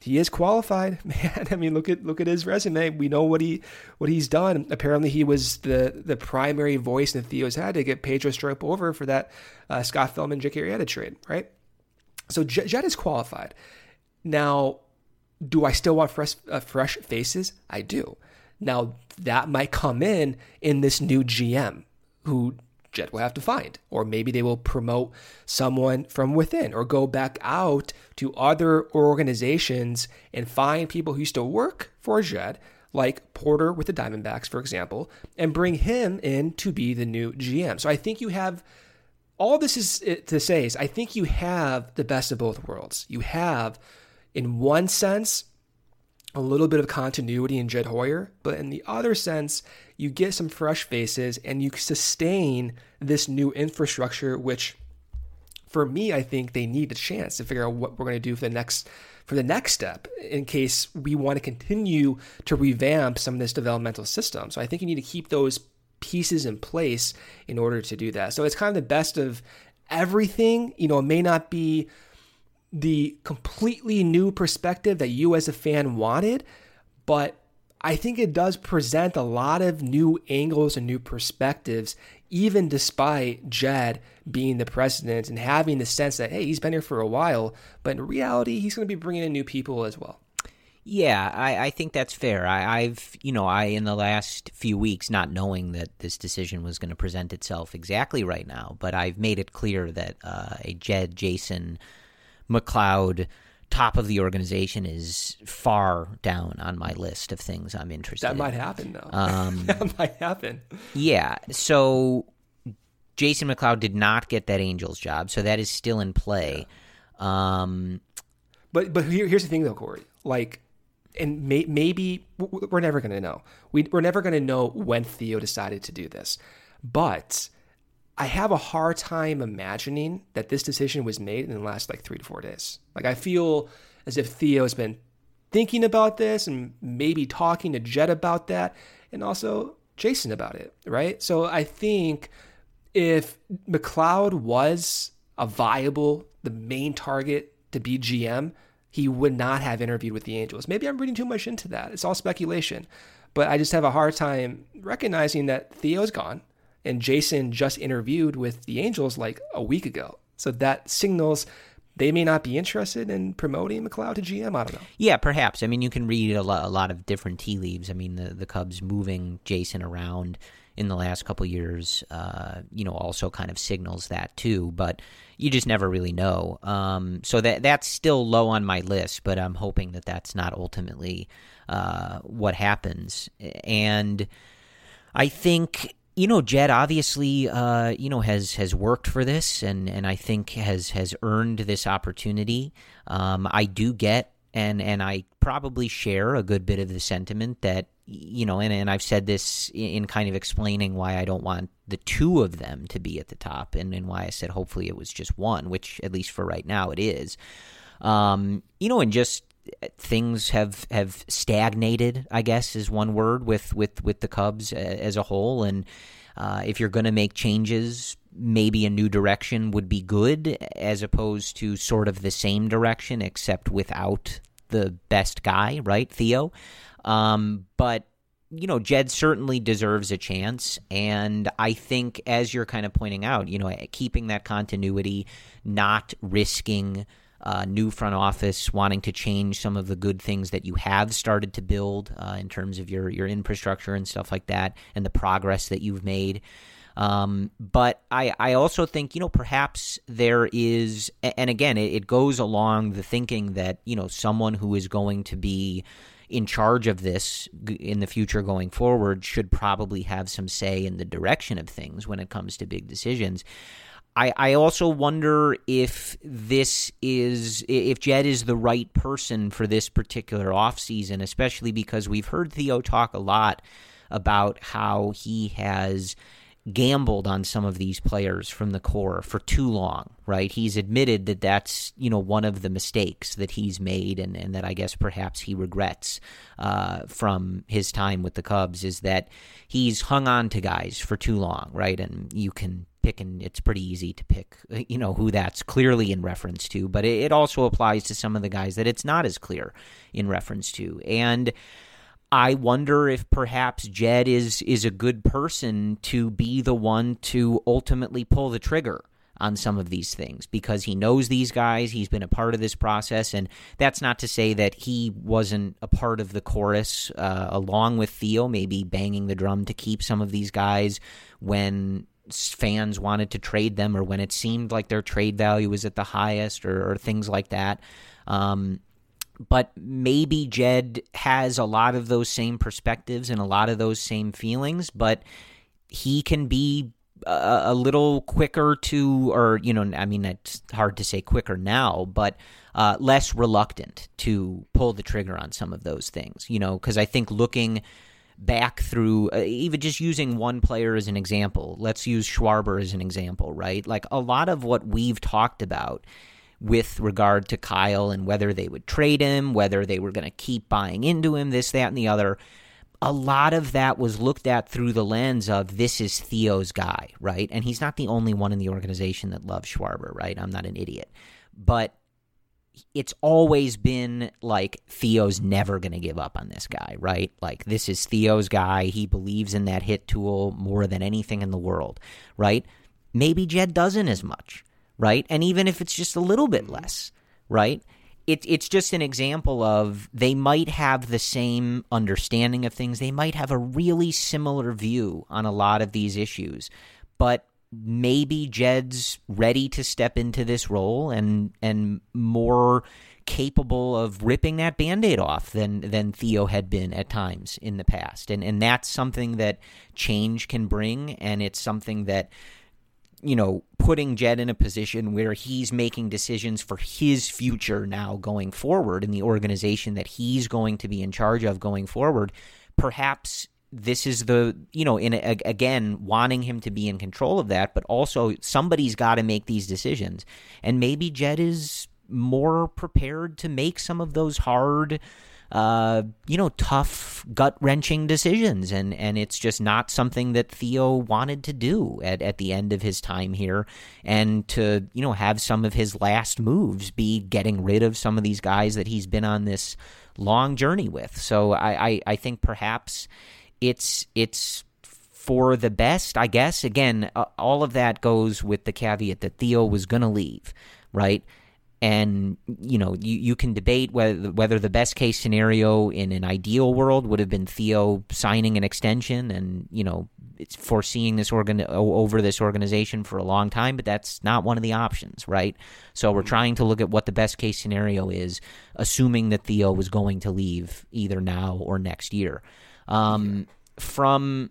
he is qualified, man. I mean, look at look at his resume. We know what he what he's done. Apparently, he was the the primary voice in Theo's head to get Pedro Strop over for that uh, Scott Feldman Jake Arrieta trade, right? So Jed is qualified. Now, do I still want fresh uh, fresh faces? I do. Now that might come in in this new GM who Jed will have to find. Or maybe they will promote someone from within or go back out to other organizations and find people who used to work for Jed, like Porter with the Diamondbacks, for example, and bring him in to be the new GM. So I think you have all this is eh, to say is I think you have the best of both worlds. You have, in one sense, a little bit of continuity in Jed Hoyer, but in the other sense, you get some fresh faces and you sustain this new infrastructure, which for me, I think they need a chance to figure out what we're going to do for the next for the next step in case we want to continue to revamp some of this developmental system. So I think you need to keep those pieces in place in order to do that. So it's kind of the best of everything. You know, it may not be the completely new perspective that you as a fan wanted, but I think it does present a lot of new angles and new perspectives, even despite Jed being the president and having the sense that, hey, he's been here for a while, but in reality, he's going to be bringing in new people as well.
Yeah, I, I think that's fair. I, have you know, I in the last few weeks, not knowing that this decision was going to present itself exactly right now, but I've made it clear that uh, a Jed Jason McLeod top of the organization is far down on my list of things I'm interested. In.
That
in.
might happen though. Um, that might happen.
Yeah. So Jason McLeod did not get that Angels job, so that is still in play. Yeah. Um,
but but here, here's the thing though, Corey. Like, and may, maybe we're never going to know. We, we're never going to know when Theo decided to do this, but I have a hard time imagining that this decision was made in the last like three to four days. Like I feel as if Theo's been thinking about this and maybe talking to Jed about that and also Jason about it, right? So I think if McLeod was a viable, the main target to be GM, he would not have interviewed with the Angels. Maybe I'm reading too much into that. It's all speculation. But I just have a hard time recognizing that Theo's gone and Jason just interviewed with the Angels like a week ago. So that signals they may not be interested in promoting McLeod to GM. I don't know.
Yeah, perhaps. I mean, you can read a lot, a lot of different tea leaves. I mean, the, the Cubs moving Jason around in the last couple years, uh, you know, also kind of signals that too. But you just never really know. Um, so that that's still low on my list, but I'm hoping that that's not ultimately uh, what happens. And I think you know, Jed obviously, uh, you know, has has worked for this, and and I think has has earned this opportunity. Um, I do get, and and I probably share a good bit of the sentiment that you know, and and I've said this in kind of explaining why I don't want the two of them to be at the top, and and why I said hopefully it was just one, which at least for right now it is. Um, you know, and just things have have stagnated. I guess is one word with with with the Cubs as a whole. And uh, if you're going to make changes, maybe a new direction would be good, as opposed to sort of the same direction except without the best guy, right, Theo. Um, but you know, Jed certainly deserves a chance. And I think, as you're kind of pointing out, you know, keeping that continuity, not risking uh, new front office, wanting to change some of the good things that you have started to build uh, in terms of your, your infrastructure and stuff like that, and the progress that you've made. Um, but I, I also think, you know, perhaps there is, and again, it, it goes along the thinking that, you know, someone who is going to be in charge of this in the future going forward should probably have some say in the direction of things when it comes to big decisions. I, I also wonder if this is if Jed is the right person for this particular offseason, especially because we've heard Theo talk a lot about how he has gambled on some of these players from the core for too long, right? He's admitted that that's, you know, one of the mistakes that he's made and, and that I guess perhaps he regrets uh, from his time with the Cubs is that he's hung on to guys for too long, right? And you can pick, and it's pretty easy to pick, you know, who that's clearly in reference to, but it, it also applies to some of the guys that it's not as clear in reference to. And, I wonder if perhaps Jed is is a good person to be the one to ultimately pull the trigger on some of these things because he knows these guys. He's been a part of this process, and that's not to say that he wasn't a part of the chorus uh, along with Theo, maybe banging the drum to keep some of these guys when fans wanted to trade them or when it seemed like their trade value was at the highest or, or things like that. Um, but maybe Jed has a lot of those same perspectives and a lot of those same feelings, but he can be a, a little quicker to, or, you know, I mean, it's hard to say quicker now, but uh, less reluctant to pull the trigger on some of those things, you know, because I think looking back through uh, even just using one player as an example, let's use Schwarber as an example, right? Like a lot of what we've talked about with regard to Kyle and whether they would trade him, whether they were going to keep buying into him, this, that, and the other. A lot of that was looked at through the lens of this is Theo's guy, right? And he's not the only one in the organization that loves Schwarber, right? I'm not an idiot. But it's always been like Theo's never going to give up on this guy, right? Like this is Theo's guy. He believes in that hit tool more than anything in the world, right? Maybe Jed doesn't as much right? And even if it's just a little bit mm-hmm. less, right? It, it's just an example of they might have the same understanding of things. They might have a really similar view on a lot of these issues, but maybe Jed's ready to step into this role and and more capable of ripping that band-aid off than than Theo had been at times in the past. And and that's something that change can bring and it's something that you know, putting Jed in a position where he's making decisions for his future now going forward in the organization that he's going to be in charge of going forward, perhaps this is the you know in a, again wanting him to be in control of that but also somebody's got to make these decisions and maybe Jed is more prepared to make some of those hard uh, you know, tough, gut wrenching decisions. And, and it's just not something that Theo wanted to do at, at the end of his time here. And to, you know, have some of his last moves be getting rid of some of these guys that he's been on this long journey with. So I, I, I think perhaps it's, it's, for the best, I guess. Again, uh, all of that goes with the caveat that Theo was going to leave, right? and you know you, you can debate whether whether the best case scenario in an ideal world would have been Theo signing an extension and you know foreseeing this organ over this organization for a long time but that's not one of the options right so we're trying to look at what the best case scenario is assuming that Theo was going to leave either now or next year um, from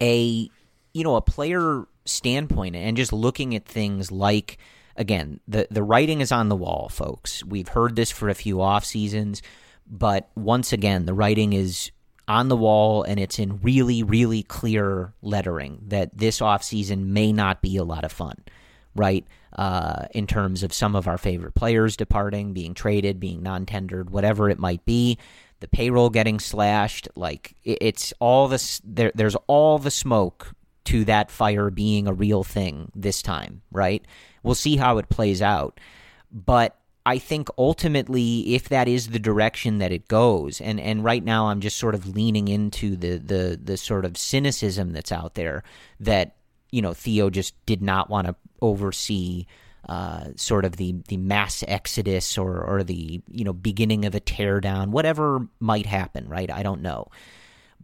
a you know a player standpoint and just looking at things like again, the the writing is on the wall, folks. We've heard this for a few off seasons, but once again, the writing is on the wall and it's in really really clear lettering that this off season may not be a lot of fun, right? Uh, in terms of some of our favorite players departing, being traded, being non-tendered, whatever it might be, the payroll getting slashed, like it's all this. There, there's all the smoke to that fire being a real thing this time, right? We'll see how it plays out. But I think ultimately, if that is the direction that it goes, and, and right now I'm just sort of leaning into the, the the sort of cynicism that's out there that you know Theo just did not want to oversee uh, sort of the the mass exodus or or the you know beginning of a teardown, whatever might happen, right? I don't know,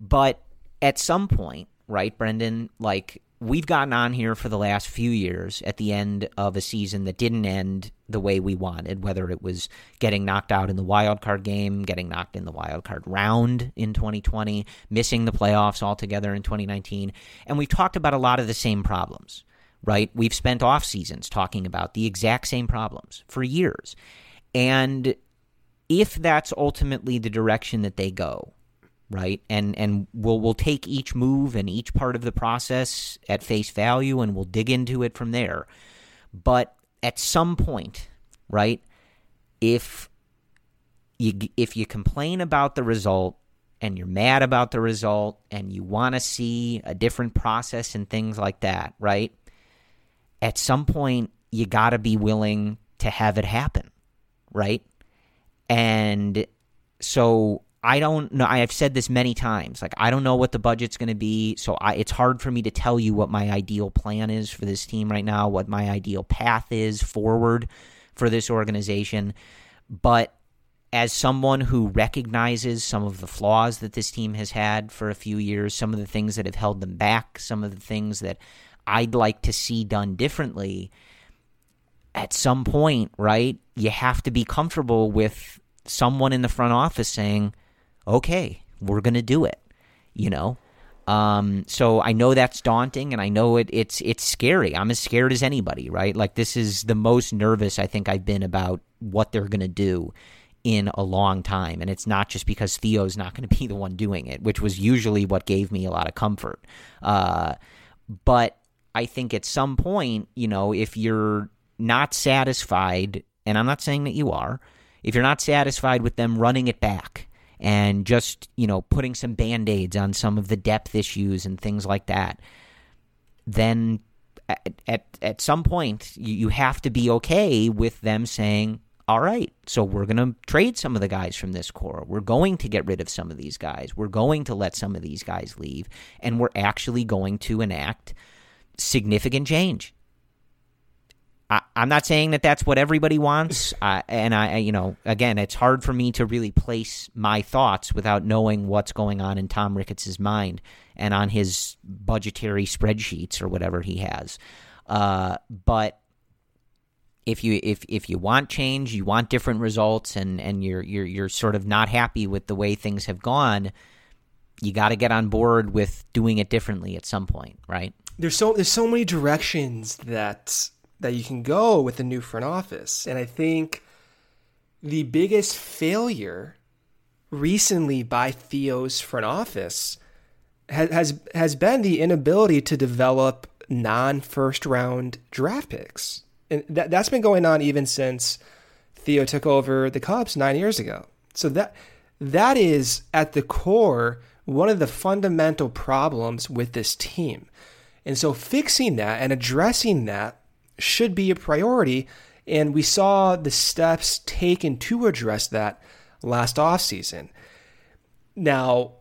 but at some point, right, Brendan, like we've gotten on here for the last few years at the end of a season that didn't end the way we wanted, whether it was getting knocked out in the wild card game, getting knocked in the wild card round in 2020, missing the playoffs altogether in 2019. And we've talked about a lot of the same problems, right? We've spent off seasons talking about the exact same problems for years. And if that's ultimately the direction that they go, right? And and we'll we'll take each move and each part of the process at face value and we'll dig into it from there. But at some point, right? If you if you complain about the result and you're mad about the result and you want to see a different process and things like that, right? At some point you got to be willing to have it happen, right? And so I don't know. I have said this many times. Like I don't know what the budget's going to be, so I, it's hard for me to tell you what my ideal plan is for this team right now, what my ideal path is forward for this organization. But as someone who recognizes some of the flaws that this team has had for a few years, some of the things that have held them back, some of the things that I'd like to see done differently, at some point, right, you have to be comfortable with someone in the front office saying, okay, we're going to do it, you know? Um, so I know that's daunting, and I know it, it's it's scary. I'm as scared as anybody, right? Like this is the most nervous I think I've been about what they're going to do in a long time, and it's not just because Theo's not going to be the one doing it, which was usually what gave me a lot of comfort. Uh, but I think at some point, you know, if you're not satisfied, and I'm not saying that you are, if you're not satisfied with them running it back and just, you know, putting some band aids on some of the depth issues and things like that, then at, at, at some point you, you have to be okay with them saying, all right, so we're going to trade some of the guys from this core. We're going to get rid of some of these guys. We're going to let some of these guys leave. And we're actually going to enact significant change. I, am not saying that that's what everybody wants, uh, and I, you know, again, it's hard for me to really place my thoughts without knowing what's going on in Tom Ricketts' mind and on his budgetary spreadsheets or whatever he has. Uh, but if you if if you want change, you want different results, and and you're you're you're sort of not happy with the way things have gone, you got to get on board with doing it differently at some point, right?
There's so there's so many directions that that you can go with the new front office. And I think the biggest failure recently by Theo's front office has has, has been the inability to develop non first round draft picks. And that that's been going on even since Theo took over the Cubs 9 years ago. So that that is at the core one of the fundamental problems with this team. And so fixing that and addressing that should be a priority. And we saw the steps taken to address that last offseason. Now,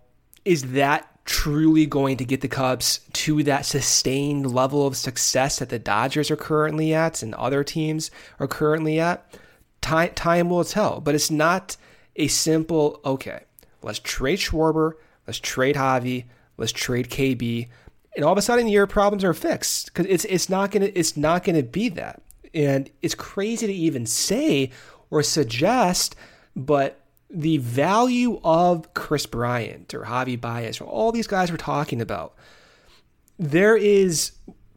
is that truly going to get the Cubs to that sustained level of success that the Dodgers are currently at and other teams are currently at? Time, time will tell. But it's not a simple, okay, let's trade Schwarber, let's trade Javi, let's trade KB, and all of a sudden your problems are fixed because it's it's not gonna it's not gonna be that, and it's crazy to even say or suggest, but the value of Kris Bryant or Javi Baez or all these guys we're talking about, there is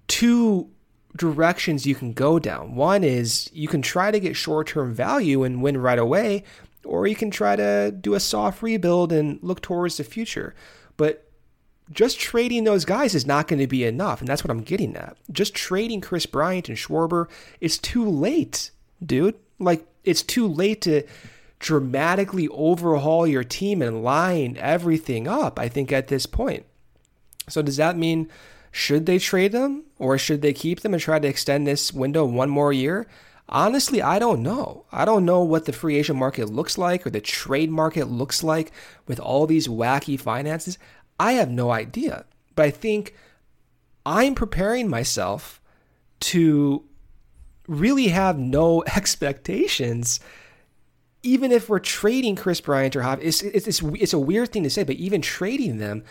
two directions you can go down. One is you can try to get short term value and win right away, or you can try to do a soft rebuild and look towards the future. But just trading those guys is not going to be enough. And that's what I'm getting at. Just trading Kris Bryant and Schwarber is too late, dude. Like, it's too late to dramatically overhaul your team and line everything up, I think, at this point. So, does that mean should they trade them or should they keep them and try to extend this window one more year? Honestly, I don't know. I don't know what the free agent market looks like or the trade market looks like with all these wacky finances. I have no idea. But I think I'm preparing myself to really have no expectations even if we're trading Kris Bryant or Javi, it's, it's, it's, it's a weird thing to say, but even trading them,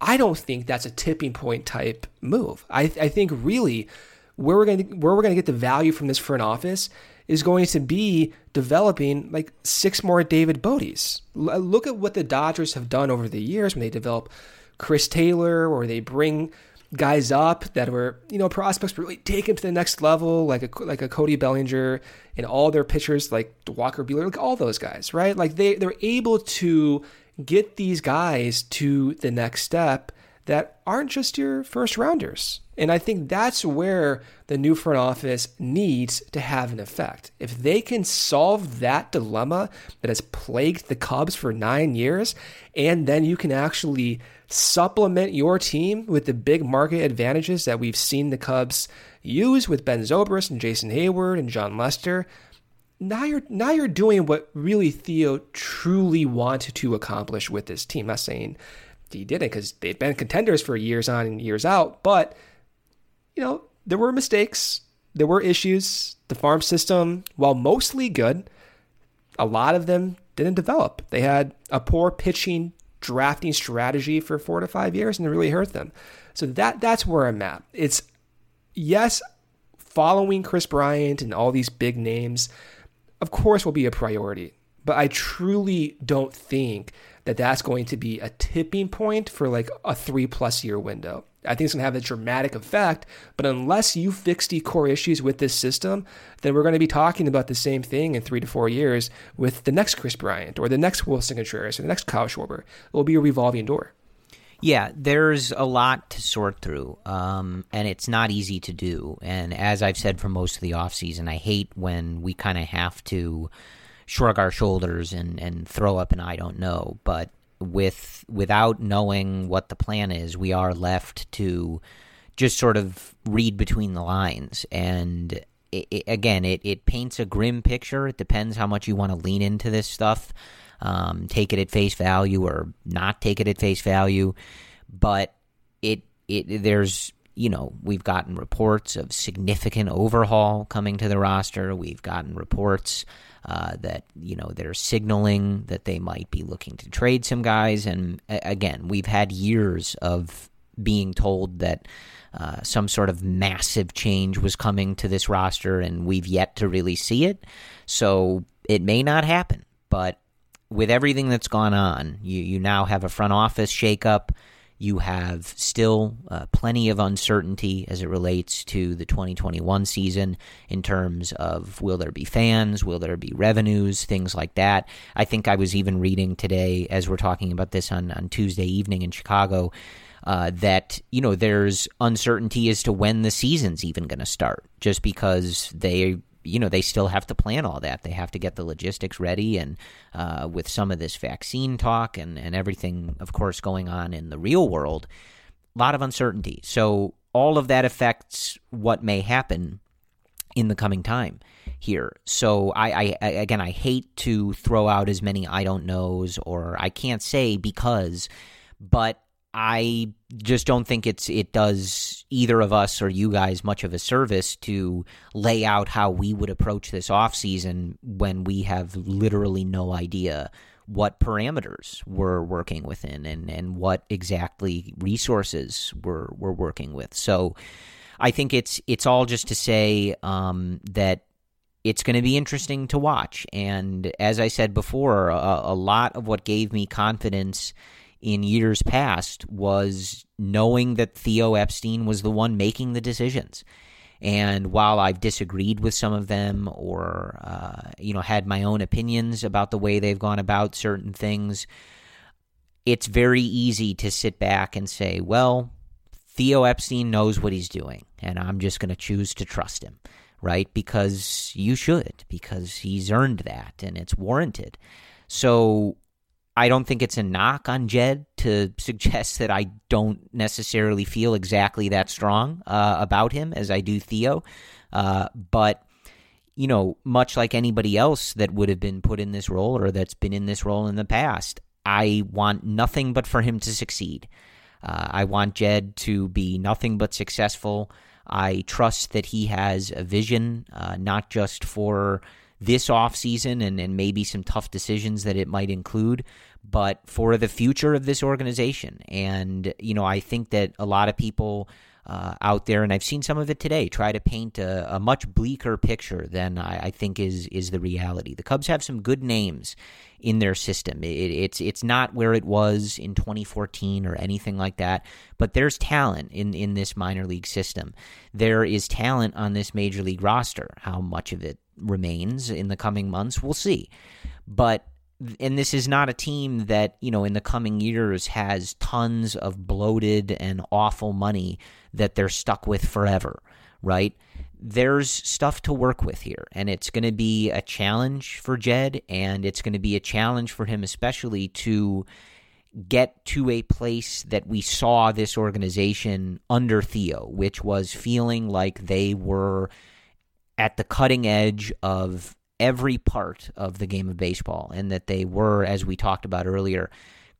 I don't think that's a tipping point type move. I, I think really where we're going where we're going to get the value from this front office is going to be developing like six more David Botes. Uh, look at what the Dodgers have done over the years when they develop Chris Taylor or they bring guys up that were you know prospects really take taken to the next level, like a like a Cody Bellinger and all their pitchers like Walker Buehler, like all those guys, right? Like they they're able to get these guys to the next step that aren't just your first rounders. And I think that's where the new front office needs to have an effect. If they can solve that dilemma that has plagued the Cubs for nine years, and then you can actually supplement your team with the big market advantages that we've seen the Cubs use with Ben Zobrist and Jason Heyward and Jon Lester. Now you're now you're doing what really Theo truly wanted to accomplish with this team. I'm not saying he didn't because they've been contenders for years on and years out, but you know there were mistakes, there were issues. The farm system, while mostly good, a lot of them didn't develop. They had a poor pitching drafting strategy for four to five years and it really hurt them. So that that's where I'm at. It's yes, following Kris Bryant and all these big names, of course, will be a priority. But I truly don't think that that's going to be a tipping point for like a three plus year window. I think it's going to have a dramatic effect. But unless you fix the core issues with this system, then we're going to be talking about the same thing in three to four years with the next Kris Bryant or the next Willson Contreras or the next Kyle Schwarber. It will be a revolving door.
Yeah, there's a lot to sort through, um, and it's not easy to do. And as I've said for most of the offseason, I hate when we kind of have to shrug our shoulders and, and throw up an I don't know. But with without knowing what the plan is, we are left to just sort of read between the lines. And it, it, again, it, it paints a grim picture. It depends how much you want to lean into this stuff, um, take it at face value or not take it at face value. But it it there's you know we've gotten reports of significant overhaul coming to the roster. We've gotten reports uh, that you know they're signaling that they might be looking to trade some guys. And again, we've had years of being told that uh, some sort of massive change was coming to this roster, and we've yet to really see it. So it may not happen, but with everything that's gone on, you you now have a front office shakeup. You have still uh, plenty of uncertainty as it relates to the 2021 season in terms of will there be fans, will there be revenues, things like that. I think I was even reading today, as we're talking about this on, on Tuesday evening in Chicago, uh, that you know there's uncertainty as to when the season's even going to start, just because they you know they still have to plan all that. They have to get the logistics ready, and uh, with some of this vaccine talk and and everything, of course, going on in the real world, a lot of uncertainty. So all of that affects what may happen in the coming time here. So I, I again, I hate to throw out as many I don't knows or I can't say because, but I just don't think it's it does either of us or you guys much of a service to lay out how we would approach this off season when we have literally no idea what parameters we're working within and, and what exactly resources we're we're working with. So I think it's it's all just to say um, that it's going to be interesting to watch. And as I said before, a, a lot of what gave me confidence in years past was knowing that Theo Epstein was the one making the decisions. And while I've disagreed with some of them or, uh, you know, had my own opinions about the way they've gone about certain things, it's very easy to sit back and say, well, Theo Epstein knows what he's doing, and I'm just going to choose to trust him, right? Because you should, because he's earned that and it's warranted. So I don't think it's a knock on Jed to suggest that I don't necessarily feel exactly that strong uh, about him as I do Theo. Uh, but you know, much like anybody else that would have been put in this role or that's been in this role in the past, I want nothing but for him to succeed. Uh, I want Jed to be nothing but successful. I trust that he has a vision, uh, not just for this offseason and, and maybe some tough decisions that it might include, but for the future of this organization. And, you know, I think that a lot of people uh, out there, and I've seen some of it today, try to paint a, a much bleaker picture than I, I, think is is the reality. The Cubs have some good names in their system. It, it's it's not where it was in 2014 or anything like that, but there's talent in in this minor league system. There is talent on this major league roster. How much of it remains in the coming months, we'll see. But and this is not a team that you know in the coming years has tons of bloated and awful money that they're stuck with forever, right? There's stuff to work with here, and it's going to be a challenge for Jed, and it's going to be a challenge for him, especially to get to a place that we saw this organization under Theo, which was feeling like they were at the cutting edge of every part of the game of baseball, and that they were, as we talked about earlier,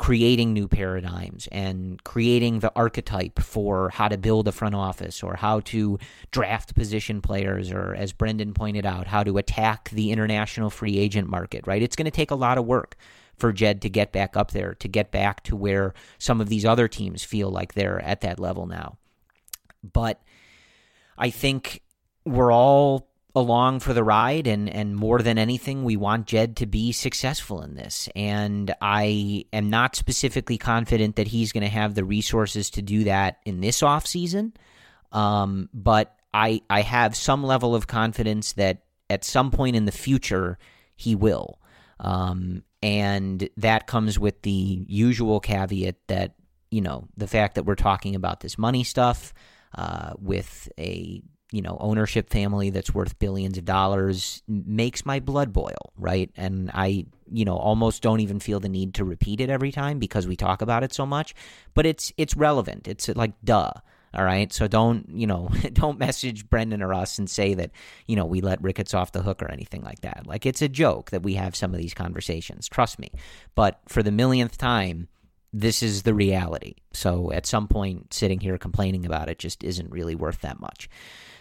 creating new paradigms and creating the archetype for how to build a front office or how to draft position players or as Brendan pointed out how to attack the international free agent market right? It's going to take a lot of work for Jed to get back up there to get back to where some of these other teams feel like they're at that level now. But I think we're all along for the ride and and more than anything we want Jed to be successful in this. And I am not specifically confident that he's going to have the resources to do that in this off season um, but I I have some level of confidence that at some point in the future he will. Um, and that comes with the usual caveat that you know the fact that we're talking about this money stuff uh, with a you know ownership family that's worth billions of dollars makes my blood boil right? And i you know almost don't even feel the need to repeat it every time because we talk about it so much but it's it's relevant. It's uh, like duh all right? So don't you know don't message brendan or us and say that you know we let ricketts off the hook or anything like that. Like it's a joke that we have some of these conversations trust me. But for the millionth time this is the reality. So at some point sitting here complaining about it just isn't really worth that much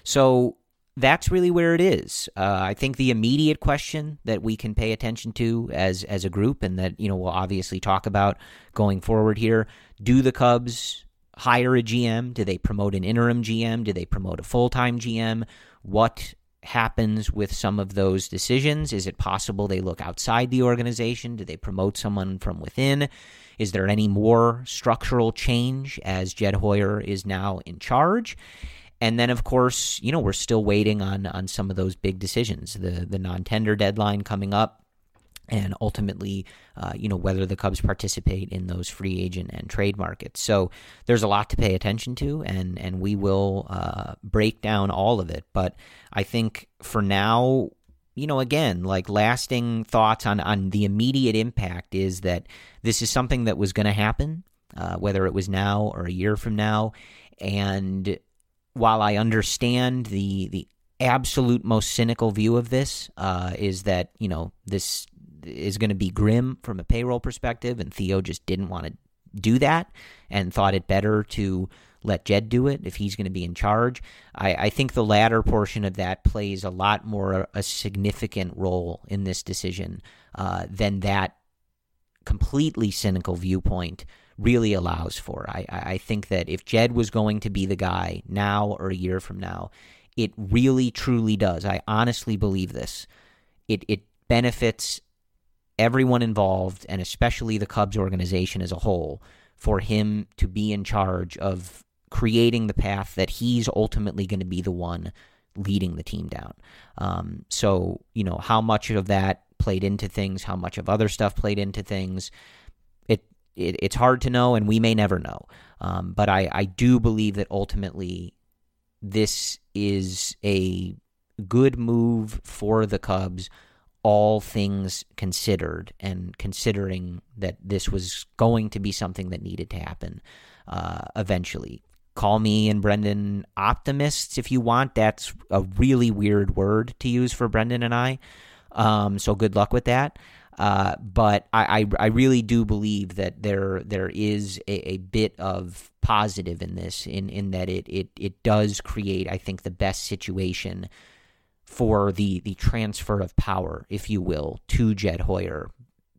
so that's really where it is. Uh, I think the immediate question that we can pay attention to as as a group, and that you know we'll obviously talk about going forward here: Do the Cubs hire a GM? Do they promote an interim GM? Do they promote a full time GM? What happens with some of those decisions? Is it possible they look outside the organization? Do they promote someone from within? Is there any more structural change as Jed Hoyer is now in charge? And then, of course, you know we're still waiting on on some of those big decisions. The the non tender deadline coming up, and ultimately, uh, you know whether the Cubs participate in those free agent and trade markets. So there's a lot to pay attention to, and and we will uh, break down all of it. But I think for now, you know, again, like lasting thoughts on on the immediate impact is that this is something that was going to happen, uh, whether it was now or a year from now, and while I understand the the absolute most cynical view of this uh, is that you know this is going to be grim from a payroll perspective, and Theo just didn't want to do that and thought it better to let Jed do it if he's going to be in charge. I, I, think the latter portion of that plays a lot more a significant role in this decision uh, than that completely cynical viewpoint really allows for. I, I think that if Jed was going to be the guy now or a year from now, it really truly does. I honestly believe this. It it benefits everyone involved and especially the Cubs organization as a whole for him to be in charge of creating the path that he's ultimately going to be the one leading the team down. Um, so, you know, how much of that played into things, how much of other stuff played into things, it, it's hard to know, and we may never know. Um, but I, I do believe that ultimately this is a good move for the Cubs, all things considered, and considering that this was going to be something that needed to happen uh, eventually. call me and Brendan optimists if you want. That's a really weird word to use for Brendan and I. Um, so good luck with that. Uh, but I, I, I, really do believe that there there is a, a, bit of positive in this, in, in that it, it, it does create, I think, the best situation for the, the transfer of power, if you will, to Jed Hoyer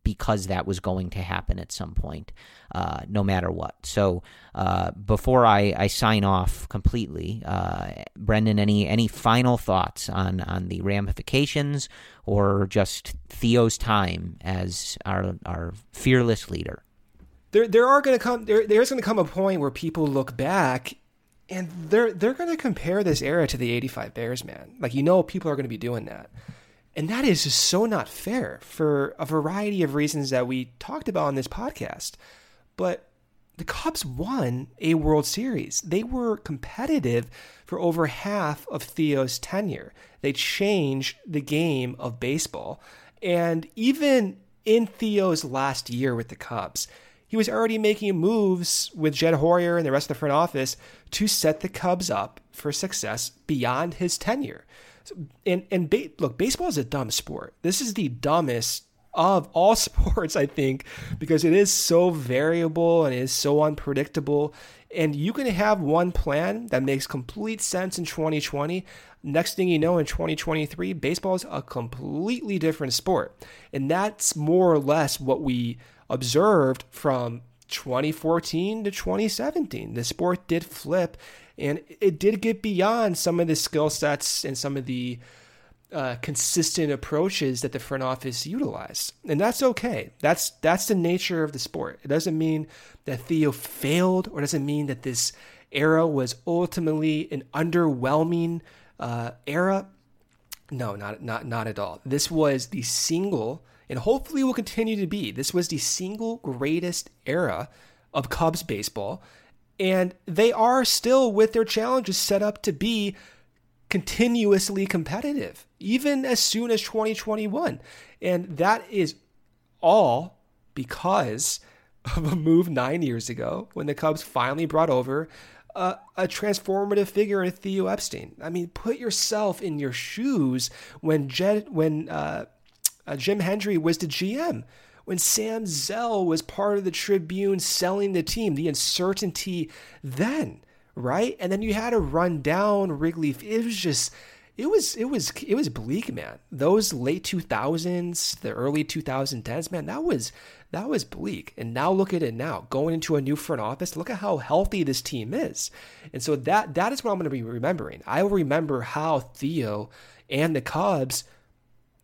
because that was going to happen at some point, uh, no matter what. So uh, before I, I, sign off completely, uh, Brendan, any any final thoughts on on the ramifications or just Theo's time as our our fearless leader?
There there are going to come there, there's going to come a point where people look back. And they're they're going to compare this era to the '85 Bears, man. Like you know, people are going to be doing that. And that is just so not fair for a variety of reasons that we talked about on this podcast. But the Cubs won a World Series. They were competitive for over half of Theo's tenure. They changed the game of baseball. And even in Theo's last year with the Cubs, he was already making moves with Jed Hoyer and the rest of the front office to set the Cubs up for success beyond his tenure. And and ba- look, baseball is a dumb sport. This is the dumbest of all sports, I think, because it is so variable and it is so unpredictable. And you can have one plan that makes complete sense in 2020. Next thing you know, in 2023, baseball is a completely different sport. And that's more or less what we observed from 2014 to 2017. The sport did flip and it did get beyond some of the skill sets and some of the uh, consistent approaches that the front office utilized, and that's okay. That's that's the nature of the sport. It doesn't mean that Theo failed, or doesn't mean that this era was ultimately an underwhelming uh, era. No, not not not at all. This was the single, and hopefully will continue to be. This was the single greatest era of Cubs baseball and they are still, with their challenges, set up to be continuously competitive, even as soon as 2021. And that is all because of a move nine years ago when the Cubs finally brought over a, a, transformative figure in Theo Epstein. I mean, put yourself in your shoes when Jed, when uh, uh, Jim Hendry was the GM when Sam Zell was part of the Tribune selling the team, the uncertainty then, right? And then you had to run down Wrigley. It was just it was it was it was bleak, man. Those late 2000s, the early 2010s, man, that was that was bleak. And now look at it now, going into a new front office. Look at how healthy this team is. And so that that is what I'm going to be remembering. I will remember how Theo and the Cubs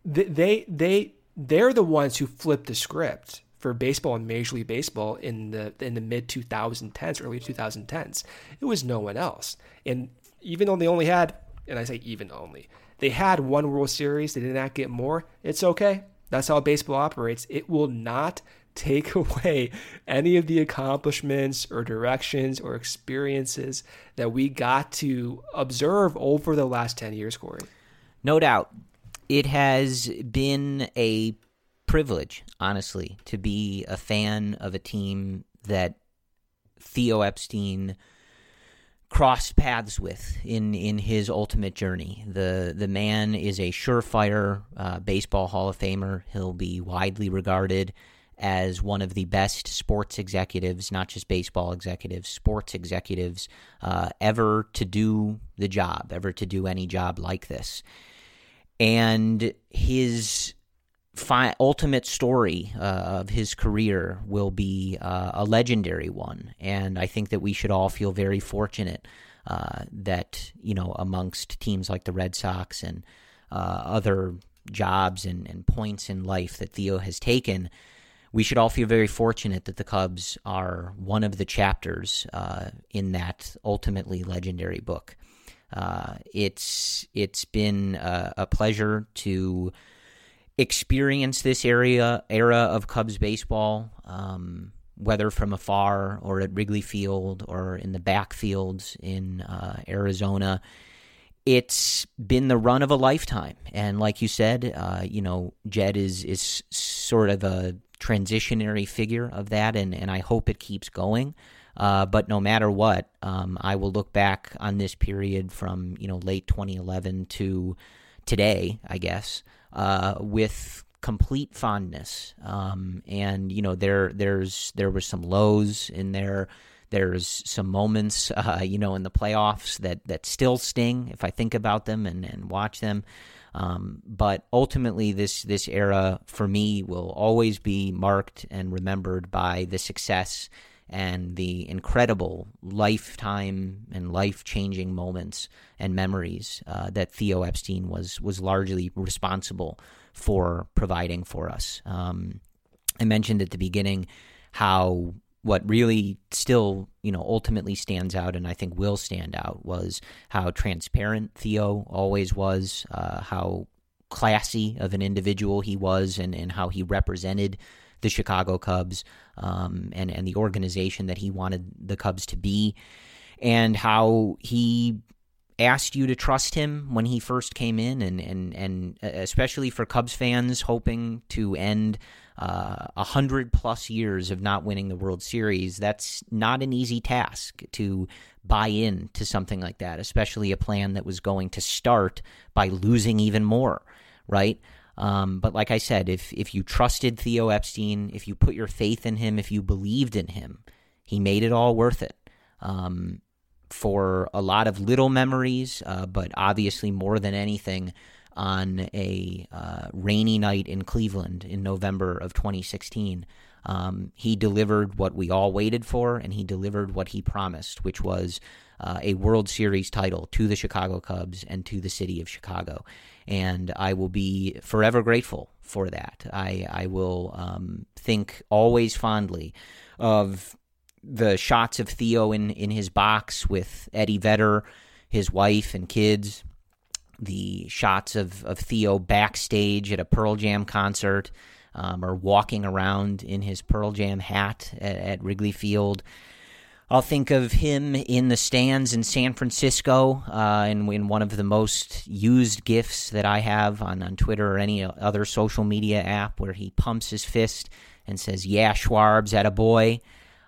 they they they're the ones who flipped the script for baseball and Major League Baseball in the in the mid 2010s, early 2010s. It was no one else. And even though they only had, and I say even only, they had one World Series, they did not get more. It's okay. That's how baseball operates. It will not take away any of the accomplishments or directions or experiences that we got to observe over the last 10 years, Corey.
No doubt it has been a privilege, honestly, to be a fan of a team that Theo Epstein crossed paths with in in his ultimate journey. The the man is a surefire uh, baseball Hall of Famer. He'll be widely regarded as one of the best sports executives, not just baseball executives, sports executives uh, ever to do the job, ever to do any job like this and his fi- ultimate story uh, of his career will be uh, a legendary one. And I think that we should all feel very fortunate uh, that, you know, amongst teams like the Red Sox and uh, other jobs and, and points in life that Theo has taken, we should all feel very fortunate that the Cubs are one of the chapters uh, in that ultimately legendary book. Uh, it's it's been a, a, pleasure to experience this area era of Cubs baseball, um, whether from afar or at Wrigley Field or in the backfields in uh, Arizona. It's been the run of a lifetime, and like you said, uh, you know, Jed is is sort of a transitionary figure of that, and and I hope it keeps going. Uh, but no matter what, um, I will look back on this period from you know late 2011 to today, I guess, uh, with complete fondness. Um, and you know there there's there were some lows in there. There's some moments, uh, you know, in the playoffs that that still sting if I think about them and, and watch them. Um, but ultimately, this this era for me will always be marked and remembered by the success and the incredible lifetime and life changing moments and memories uh, that Theo Epstein was was largely responsible for providing for us. Um, I mentioned at the beginning how what really still, you know, ultimately stands out and I think will stand out was how transparent Theo always was, uh, how classy of an individual he was, and, and how he represented the Chicago Cubs um, and, and the organization that he wanted the Cubs to be, and how he asked you to trust him when he first came in, and, and, and uh, especially for Cubs fans hoping to end uh, a uh, hundred plus years of not winning the World Series, that's not an easy task to buy in to something like that, especially a plan that was going to start by losing even more, right? Um, but like I said, if if you trusted Theo Epstein, if you put your faith in him, if you believed in him, he made it all worth it. Um, for a lot of little memories, uh, but obviously more than anything, on a uh, rainy night in Cleveland in November of 2016. Um, he delivered what we all waited for, and he delivered what he promised, which was uh, a World Series title to the Chicago Cubs and to the city of Chicago. And I will be forever grateful for that. I, I will um, think always fondly of the shots of Theo in, in his box with Eddie Vedder, his wife, and kids the shots of, of Theo backstage at a Pearl Jam concert um, or walking around in his Pearl Jam hat at, at, Wrigley Field. I'll think of him in the stands in San Francisco uh, in, in one of the most used gifs that I have on, on Twitter or any other social media app where he pumps his fist and says, Yeah, Schwarbs, at a boy.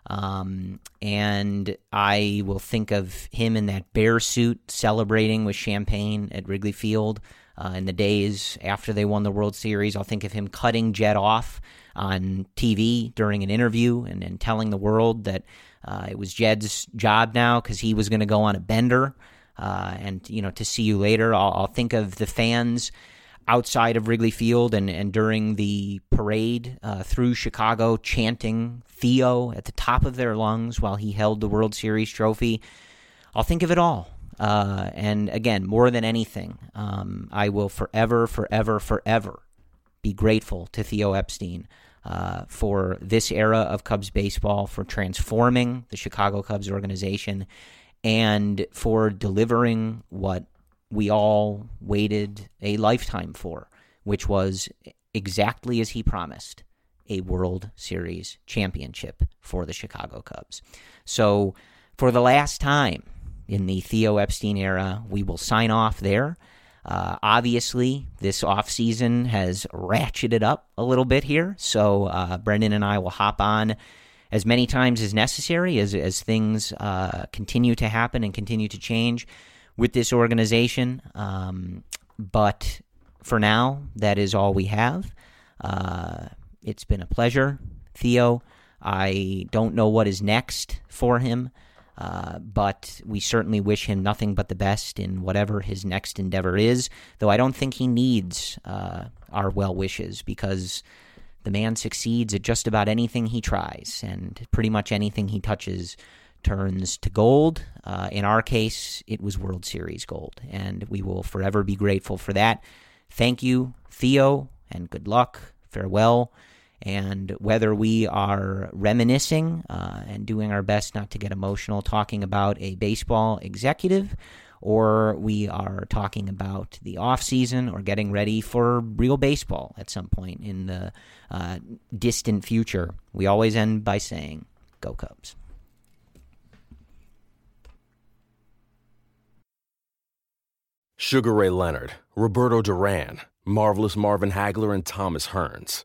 Um, and I will think of him in that bear suit celebrating with champagne at Wrigley Field uh, in the days after they won the World Series. I'll think of him cutting Jed off on TV during an interview and, and telling the world that uh, it was Jed's job now because he was going to go on a bender. Uh, and you know, to see you later. I'll, I'll think of the fans outside of Wrigley Field and, and during the parade uh, through Chicago chanting Theo at the top of their lungs while he held the World Series trophy. I'll think of it all. Uh, and again, more than anything, um, I will forever, forever, forever be grateful to Theo Epstein uh, for this era of Cubs baseball, for transforming the Chicago Cubs organization, and for delivering what we all waited a lifetime for, which was exactly as he promised a World Series championship for the Chicago Cubs. So, for the last time in the Theo Epstein era, we will sign off there. Uh, obviously, this offseason has ratcheted up a little bit here, so uh, Brendan and I will hop on as many times as necessary as, as things uh, continue to happen and continue to change with this organization. Um, but for now, that is all we have. Uh, it's been a pleasure, Theo. I don't know what is next for him, uh, but we certainly wish him nothing but the best in whatever his next endeavor is. Though I don't think he needs uh, our well wishes because the man succeeds at just about anything he tries, and pretty much anything he touches turns to gold. Uh, in our case, it was World Series gold, and we will forever be grateful for that. Thank you, Theo, and good luck. Farewell. And whether we are reminiscing uh, and doing our best not to get emotional talking about a baseball executive, or we are talking about the off season or getting ready for real baseball at some point in the uh, distant future, we always end by saying, Go Cubs.
Sugar Ray Leonard, Roberto Duran, Marvelous Marvin Hagler, and Thomas Hearns